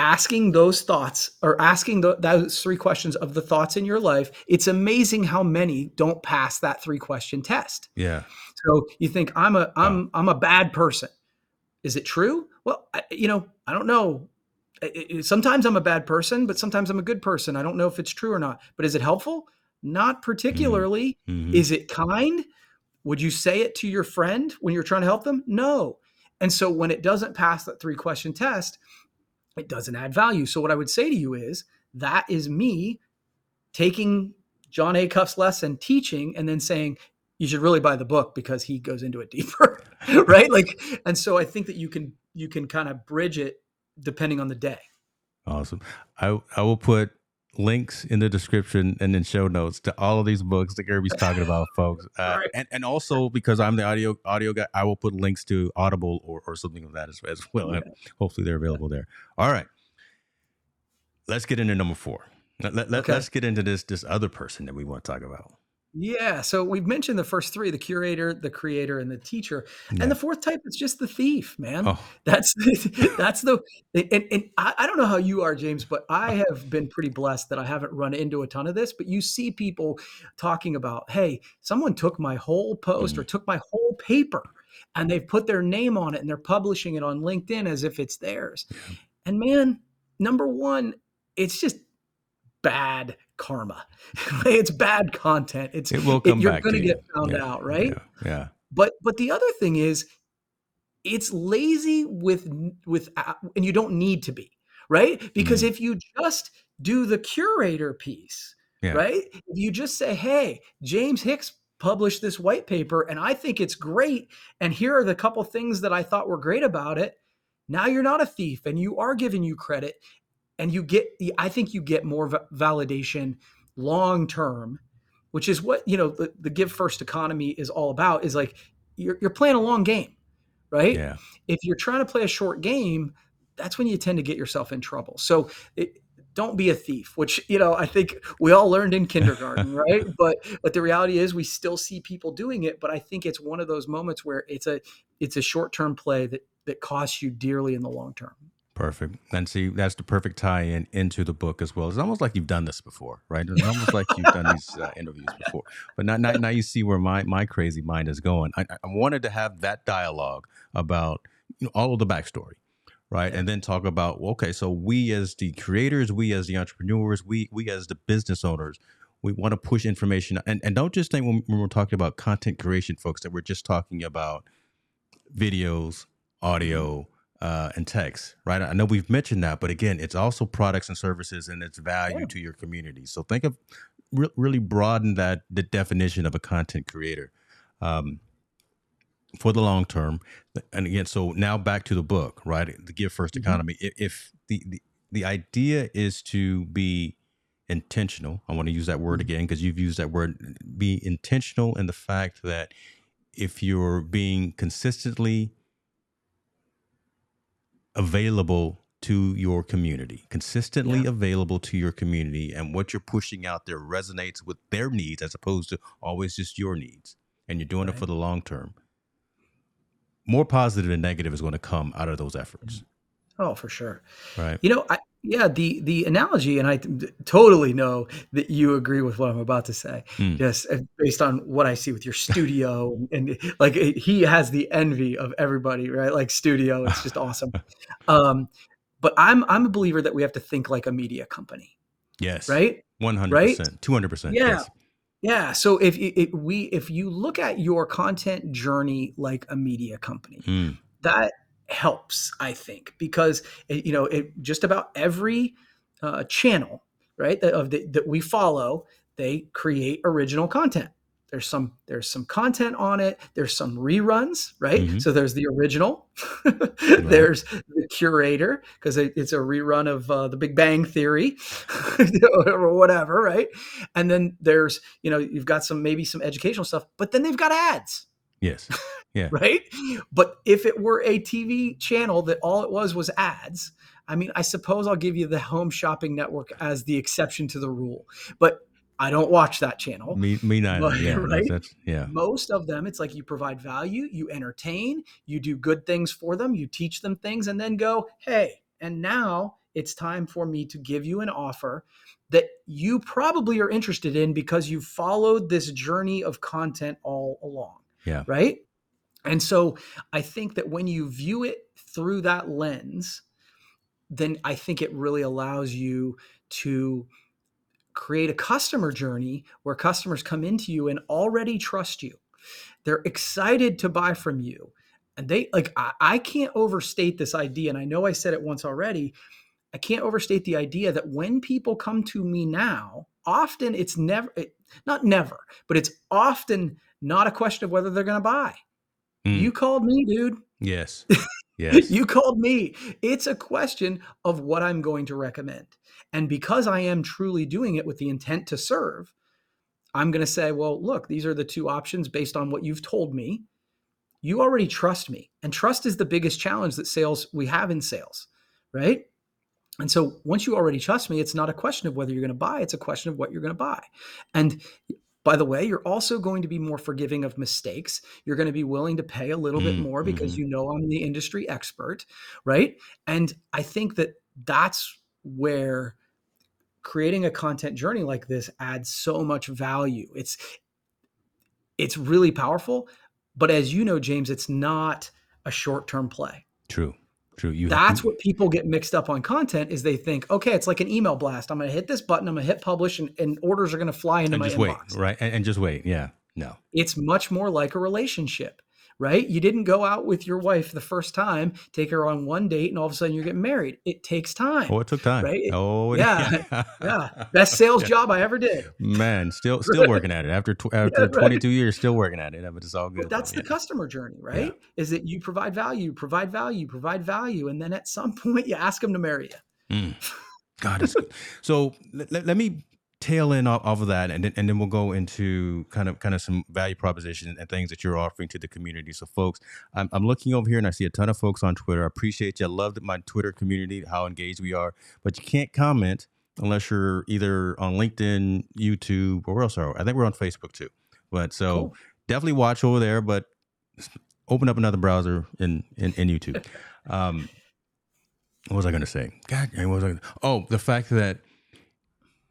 Asking those thoughts or asking tho- those three questions of the thoughts in your life, it's amazing how many don't pass that three question test. yeah, So you think I'm a I'm I'm a bad person. Is it true? Well, I, you know, I don't know. Sometimes I'm a bad person, but sometimes I'm a good person. I don't know if it's true or not. But is it helpful? Not particularly. Mhm. Is it kind? Would you say it to your friend when you're trying to help them? No. And so when it doesn't pass that three question test, it doesn't add value. So what I would say to you is that is me taking John Acuff's lesson, teaching, and then saying, you should really buy the book because he goes into it deeper. right? Like, and so I think that you can you can kind of bridge it depending on the day. awesome. I I will put links in the description and in show notes to all of these books that Kirby's talking about, folks. Uh, right. and and also because I'm the audio audio guy, I will put links to Audible or, or something of that as, as well. And hopefully they're available there. All right, let's get into number four. Let, let, Okay. us get into this this other person that we want to talk about. Yeah. So we've mentioned the first three: the curator, the creator, and the teacher. Yeah. And the fourth type is just the thief, man. Oh, That's that's the and, and I, I don't know how you are, James, but I have been pretty blessed that I haven't run into a ton of this. But you see people talking about, hey, someone took my whole post Mm. or took my whole paper and they've put their name on it and they're publishing it on LinkedIn as if it's theirs. Yeah. And man, number one, it's just bad karma. it's bad content. It's it will come it, you're back. You're going to get found yeah. out, right? Yeah. yeah. But but the other thing is, it's lazy with with uh, and you don't need to be right because mm. if you just do the curator piece yeah. right you just say hey james hicks published this white paper and i think it's great and here are the couple things that i thought were great about it now you're not a thief and you are giving you credit and you get i think you get more validation long term which is what you know the, the give first economy is all about is like you're, you're playing a long game right? Yeah. If you're trying to play a short game, that's when you tend to get yourself in trouble. So it, don't be a thief, which you know I think we all learned in kindergarten, right? But but the reality is we still see people doing it. But I think it's one of those moments where it's a it's a short term play that that costs you dearly in the long term. Perfect. And see, that's the perfect tie in into the book as well. It's almost like you've done this before, right? It's almost like you've done these uh, interviews before. But now, now, now you see where my, my crazy mind is going. I, I wanted to have that dialogue about you know, all of the backstory, right? And then talk about, okay, so we as the creators, we as the entrepreneurs, we, we as the business owners, we want to push information. And, and don't just think when, when we're talking about content creation, folks, that we're just talking about videos, audio, uh, and text, right? I know we've mentioned that, but again, it's also products and services and its value yeah. to your community. So think of re- really broaden that the definition of a content creator um, for the long term. And again, so now back to the book, right? The Give 1st mm-hmm. economy. If, if the, the the idea is to be intentional, I want to use that word mm-hmm. again because you've used that word. Be intentional in the fact that if you're being consistently available to your community, consistently yeah. available to your community, and what you're pushing out there resonates with their needs as opposed to always just your needs. And you're doing right. it for the long term. More positive than negative is going to come out of those efforts. Oh, for sure. Right. You know, I, yeah, the the analogy, and I t- totally know that you agree with what I'm about to say. Mm. Yes, based on what I see with your studio, and, and, like he has the envy of everybody, right? Like studio, it's just awesome. Um, but I'm I'm a believer that we have to think like a media company. Yes. Right. One hundred percent. Two hundred percent. Yeah. Yes. Yeah. So if, if we if you look at your content journey like a media company, mm. that helps, I think, because it, you know it, just about every uh, channel, right, that, of the, that we follow, they create original content. There's some there's some content on it. There's some reruns, right? Mm-hmm. So there's the original. there's the curator because it, it's a rerun of uh, the Big Bang Theory or whatever, right? And then there's you know you've got some maybe some educational stuff, but then they've got ads. Yes. Yeah. right. But if it were a TV channel that all it was was ads, I mean, I suppose I'll give you the Home Shopping Network as the exception to the rule. But I don't watch that channel. Me, me neither. But, yeah, right? That's, yeah. Most of them, it's like you provide value, you entertain, you do good things for them, you teach them things, and then go, hey, and now it's time for me to give you an offer that you probably are interested in because you followed this journey of content all along. Yeah. Right. And so I think that when you view it through that lens, then I think it really allows you to create a customer journey where customers come into you and already trust you. They're excited to buy from you. And they like, I, I can't overstate this idea. And I know I said it once already. I can't overstate the idea that when people come to me now, often it's never, it, not never, but it's often not a question of whether they're going to buy. Mm. You called me, dude. Yes. Yes. you called me. It's a question of what I'm going to recommend. And because I am truly doing it with the intent to serve, I'm going to say, well, look, these are the two options based on what you've told me. You already trust me. And trust is the biggest challenge that sales we have in sales, right? And so once you already trust me, it's not a question of whether you're going to buy, it's a question of what you're going to buy. And by the way, you're also going to be more forgiving of mistakes. You're going to be willing to pay a little mm, bit more because mm-hmm. you know I'm the industry expert, right? And I think that that's where creating a content journey like this adds so much value. It's it's really powerful, But as you know, James, it's not a short term play. True. True. You That's what people get mixed up on content is they think, okay, it's like an email blast. I'm going to hit this button. I'm going to hit publish, and, and orders are going to fly into and my just inbox. wait, right? And, and just wait. Yeah. No. It's much more like a relationship right? You didn't go out with your wife the first time, take her on one date, and all of a sudden you're getting married. It takes time. Oh, it took time. Right? Oh, yeah, yeah. Best sales yeah. job I ever did. Man, still still working at it after tw- after yeah, right. 22 years, still working at it. But it's all good. But that's though. the customer journey, right? Yeah. Is that you provide value, provide value, provide value, and then at some point you ask them to marry you. Mm. God, it's good. so let, let, let me tail in off, off of that and then, and then we'll go into kind of kind of some value proposition and things that you're offering to the community. So folks I'm, I'm looking over here and i see a ton of folks on twitter. I appreciate you i love my twitter community how engaged we are. But you can't comment unless you're either on linkedin youtube or else are i think we're on facebook too. But so cool. definitely watch over there but open up another browser in in, in youtube. Um what was i going to say? God what was I gonna, oh the fact that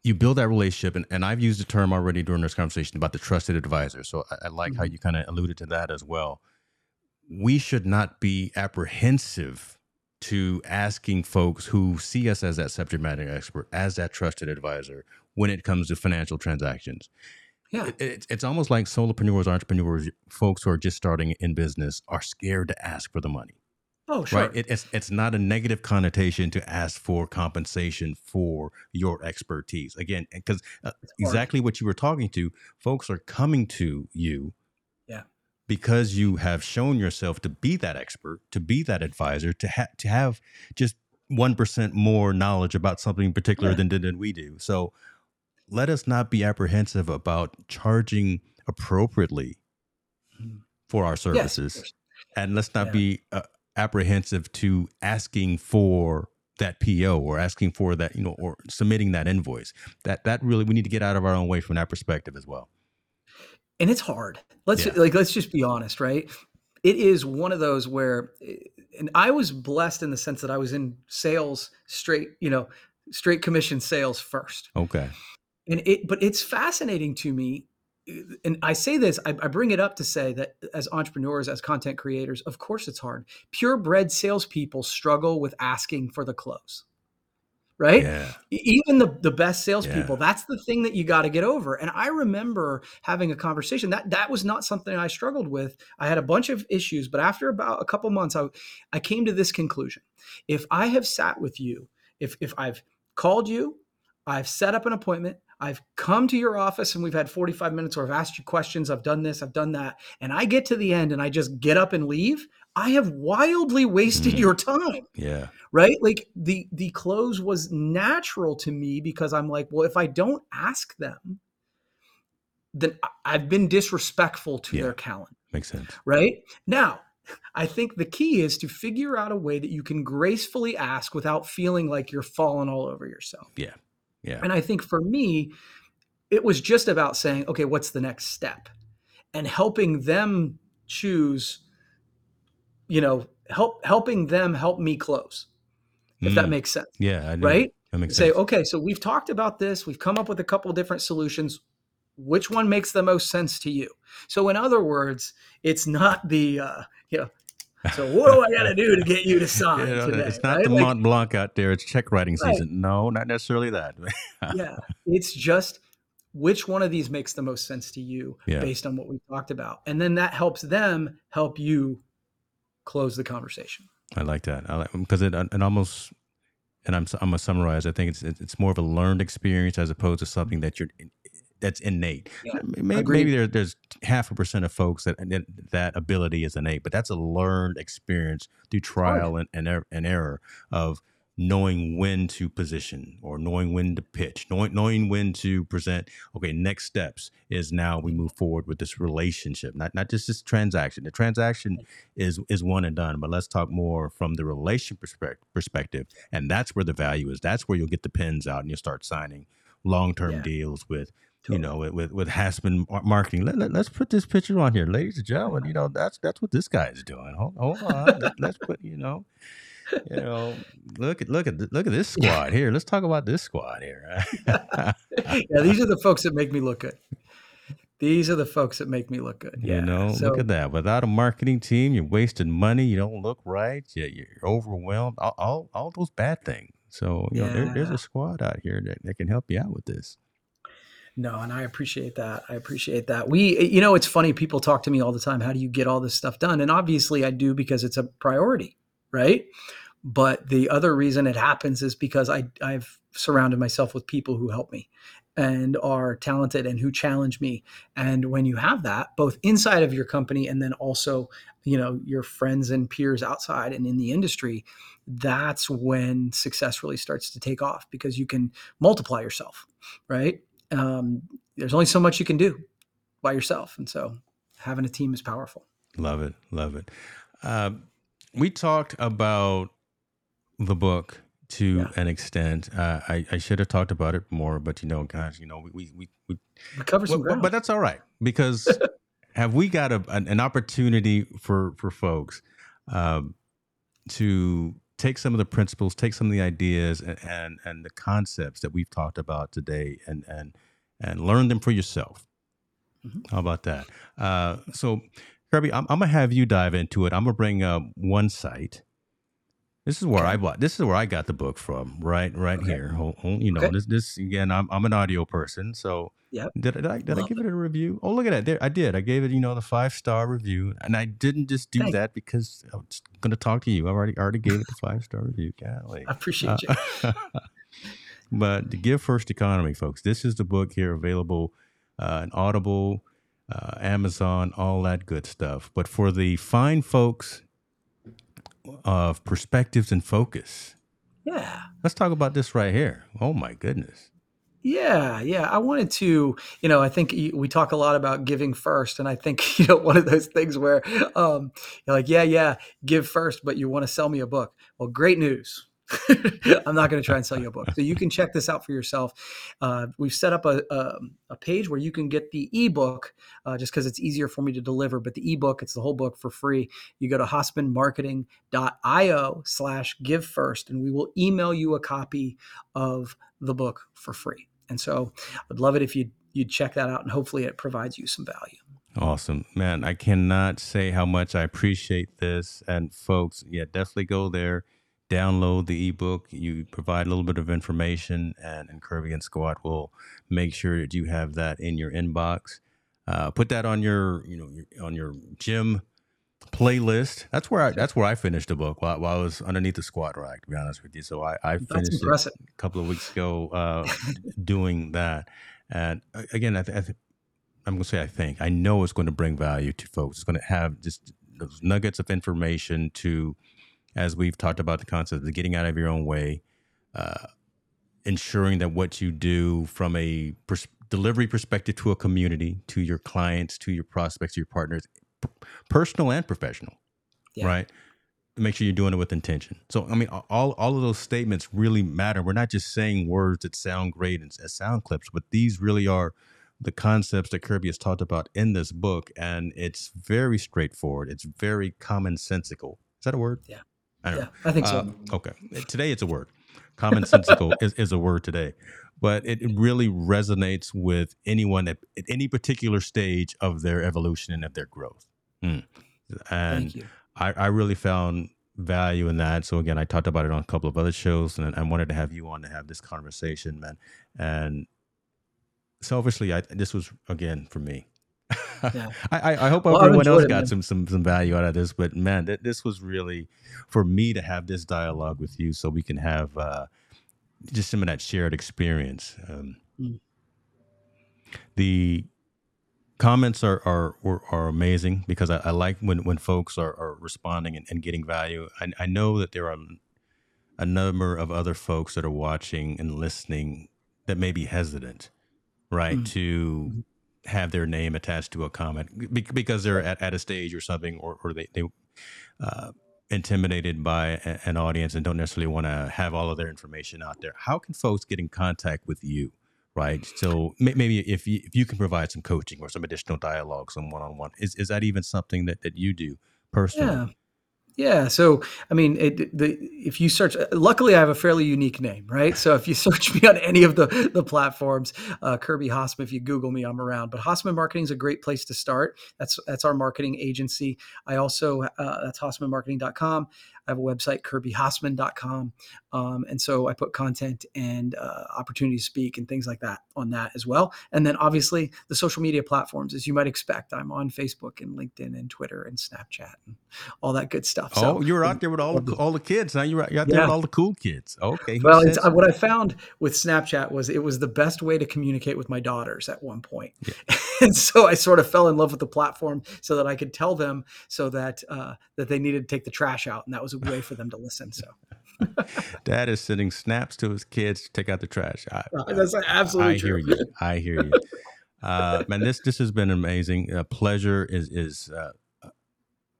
you build that relationship and, and i've used the term already during this conversation about the trusted advisor so i, I like mm-hmm. how you kind of alluded to that as well we should not be apprehensive to asking folks who see us as that subject matter expert as that trusted advisor when it comes to financial transactions yeah. It, it, it's almost like solopreneurs, entrepreneurs, folks who are just starting in business are scared to ask for the money. Oh, sure. Right. It, it's it's not a negative connotation to ask for compensation for your expertise. Again, because uh, exactly what you were talking to, folks are coming to you. Yeah. Because you have shown yourself to be that expert, to be that advisor, to have to have just one percent more knowledge about something particular yeah. than than we do. So let us not be apprehensive about charging appropriately mm-hmm. for our services. Yes, and let's not yeah. be uh, apprehensive to asking for that PO or asking for that, you know, or submitting that invoice. That that really we need to get out of our own way from that perspective as well. And it's hard. Let's yeah. like let's just be honest, right? It is one of those where and I was blessed in the sense that I was in sales straight, you know, straight commission sales first. Okay. And it but it's fascinating to me and I say this, I, I, bring it up to say that as entrepreneurs, as content creators, of course it's hard. Purebred salespeople struggle with asking for the close, right? Yeah. Even the, the best salespeople, yeah. that's the thing that you got to get over. And I remember having a conversation that that was not something I struggled with. I had a bunch of issues, but after about a couple months, I, I came to this conclusion. If I have sat with you, if, if I've called you, I've set up an appointment, I've come to your office and we've had 45 minutes or I've asked you questions. I've done this, I've done that. And I get to the end and I just get up and leave. I have wildly wasted mm. your time. Yeah. Right? Like the the close was natural to me because I'm like, well, if I don't ask them, then I've been disrespectful to yeah. their calendar. Makes sense. Right? Now, I think the key is to figure out a way that you can gracefully ask without feeling like you're falling all over yourself. Yeah. Yeah. And I think for me, it was just about saying, okay, what's the next step? And helping them choose, you know, help helping them help me close. If mm. that makes sense. Yeah. Right? That makes Say, sense. okay, so we've talked about this, we've come up with a couple different solutions. Which one makes the most sense to you? So in other words, it's not the uh, you know, so what do I got to do to get you to sign? You know, today, it's not right? the like, Mont Blanc out there. It's check writing season. Right. No, not necessarily that. yeah, it's just which one of these makes the most sense to you yeah. based on what we talked about, and then that helps them help you close the conversation. I like that. I like because it it almost and I'm I'm gonna summarize. I think it's it's more of a learned experience as opposed to something that you're that's innate. Yeah, maybe, maybe there, there's half a percent of folks that that ability is innate, but that's a learned experience through trial and, and, er, and error of knowing when to position or knowing when to pitch, knowing knowing when to present. Okay, next steps is now we move forward with this relationship, not not just this transaction. The transaction is is one and done, but let's talk more from the relation perspective perspective, and that's where the value is. That's where you'll get the pins out and you'll start signing long term yeah. deals with Totally. You know, with with, with marketing. Let, let, us put this picture on here, ladies and gentlemen. You know, that's that's what this guy is doing. Hold, hold on, let, us put you know, you know, look at look at look at this squad here. Let's talk about this squad here. yeah, these are the folks that make me look good. These are the folks that make me look good. Yeah. You Yeah. know, look at that. Without a marketing team, you're wasting money. You don't look right. You, you're overwhelmed. All, all, all those bad things. So, you know, there, there's a squad out here that, that can help you out with this. No, and I appreciate that. I appreciate that. We, you know, it's funny. People talk to me all the time. How do you get all this stuff done? And obviously, I do because it's a priority, right? But the other reason it happens is because I, I've surrounded myself with people who help me and are talented and who challenge me. And when you have that, both inside of your company and then also, you know, your friends and peers outside and in the industry, that's when success really starts to take off because you can multiply yourself, right? Um, there's only so much you can do by yourself. And so having a team is powerful. Love it. Love it. Uh, we talked about the book to Yeah. an extent. Uh, I, I should have talked about it more, but you know, gosh, you know, we, we, we, we We cover some well, ground. but that's all right because have we got a, an, an opportunity for, for folks um, to take some of the principles, take some of the ideas and, and, and the concepts that we've talked about today and, and, and learn them for yourself. Mhm. How about that? Uh, so, Kirby, I'm, I'm gonna have you dive into it. I'm gonna bring up one site. This is where. I bought. This is where I got the book from. Right, right Okay. here. Hold- hold- you know, Okay. this, this again. I'm, I'm an audio person, so yeah. did, did I did I give it a review? Oh, look at that! There, I did. I gave it, you know, the five star review, and I didn't just do Thank that because I was going to talk to you. I already already gave it the five star review. Golly. I appreciate you. Uh, but the Give First Economy, folks, this is the book here available uh, in Audible, uh, Amazon, all that good stuff. But for the fine folks of Perspectives IN Focus, Yeah. let's talk about this right here. Oh my goodness. Yeah, yeah. I wanted to, you know, I think we talk a lot about giving first, and I think you know one of those things where um, you're like, yeah, yeah, give first, but you want to sell me a book. Well, great news. I'm not going to try and sell you a book, so you can check this out for yourself. Uh, we've set up a, a a page where you can get the ebook, uh, just because it's easier for me to deliver. But the ebook, it's the whole book for free. You go to hassemanmarketing.io slash give first, and we will email you a copy of the book for free. And so I'd love it if you'd, you'd check that out and hopefully it provides you some value. Awesome. Man, I cannot say how much I appreciate this. And folks, yeah, definitely go there, download the ebook. You provide a little bit of information, and, and Kirby and Squad will make sure that you have that in your inbox. Uh, put that on your, you know, your, on your gym playlist. That's where I that's where I finished the book while, while I was underneath the squat rack, to be honest with you. So I, I finished it a couple of weeks ago uh, doing that. And again, I, th- I th- I'm going to say I think I know it's going to bring value to folks. It's going to have just those nuggets of information to, as we've talked about the concept of getting out of your own way, uh, ensuring that what you do from a pers- delivery perspective to a community, to your clients, to your prospects, to your partners, p- personal and professional, Yeah. right? Make sure you're doing it with intention. So, I mean, all all of those statements really matter. We're not just saying words that sound great as, as sound clips, but these really are the concepts that Kirby has talked about in this book, and it's very straightforward. It's very commonsensical. Is that a word? Yeah. I don't Yeah, know. I think so. Uh, okay. Today it's a word. Commonsensical is, is a word today. But it, really resonates with anyone at, at any particular stage of their evolution and of their growth. Mm. And. I, I really found value in that. So again, I talked about it on a couple of other shows, and I wanted to have you on to have this conversation, man. And selfishly, I this was again for me. Yeah. I, I I hope Well, everyone else it, got man. some some some value out of this, but man, th- this was really for me to have this dialogue with you, so we can have uh, just some of that shared experience. Um, Mm. The comments are are are amazing because I, I like when when folks are, are responding and, and getting value. I, I know that there are a number of other folks that are watching and listening that may be hesitant, right, Mm. to Mhm. Have their name attached to a comment because they're at, at a stage or something, or, or they they uh, intimidated by a- an audience and don't necessarily want to have all of their information out there. How can folks get in contact with you? Right. So may- maybe if you, if you can provide some coaching or some additional dialogue, some one on one, is is that even something that, that you do personally? Yeah. Yeah. So, I mean, it, the, if you search, luckily I have a fairly unique name, right? So if you search me on any of the, the platforms, uh, Kirby Hasseman, if you Google me, I'm around. But Hasseman Marketing is a great place to start. That's that's our marketing agency. I also, uh, that's HassemanMarketing.com. I have a website, kirbyhasseman.com. Um, and so I put content and uh, opportunity to speak and things like that on that as well. And then obviously the social media platforms, as you might expect, I'm on Facebook and LinkedIn and Twitter and Snapchat and all that good stuff. So, oh, you're out there with all the, all the kids. Now you're, you're out there yeah. with all the cool kids. Okay. Well, it's, what I found with Snapchat was it was the best way to communicate with my daughters at one point. Yeah. and so I sort of fell in love with the platform so that I could tell them so that uh, that they needed to take the trash out, and that was a way for them to listen. So. Dad is sending snaps to his kids to take out the trash. I, uh, That's absolutely I true. hear you. I hear you. Uh, man, this this has been amazing. Uh, pleasure is is. Uh,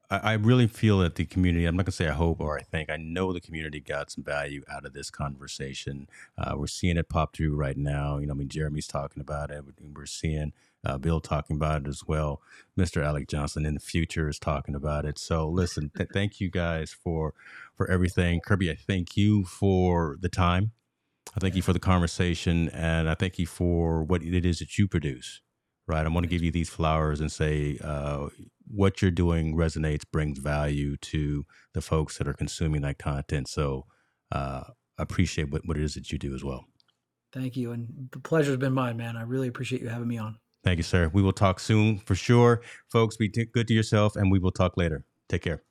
I, I really feel that the community. I'm not gonna say I hope or I think. I know the community got some value out of this conversation. Uh, we're seeing it pop through right now. You know, I mean, Jeremy's talking about it. We're seeing uh, Bill talking about it as well. Mr. Alec Johnson in the future is talking about it. So listen, th- thank you guys for for everything. Kirby, I thank you for the time. I thank you for the conversation, and I thank you for what it is that you produce. Right, I want to give you these flowers and say uh, what you're doing resonates, brings value to the folks that are consuming that content. So uh, I appreciate what, what it is that you do as well. Thank you, and the pleasure's been mine, man. I really appreciate you having me on. Thank you, sir. We will talk soon for sure. Folks, be t- good to yourself and we will talk later. Take care.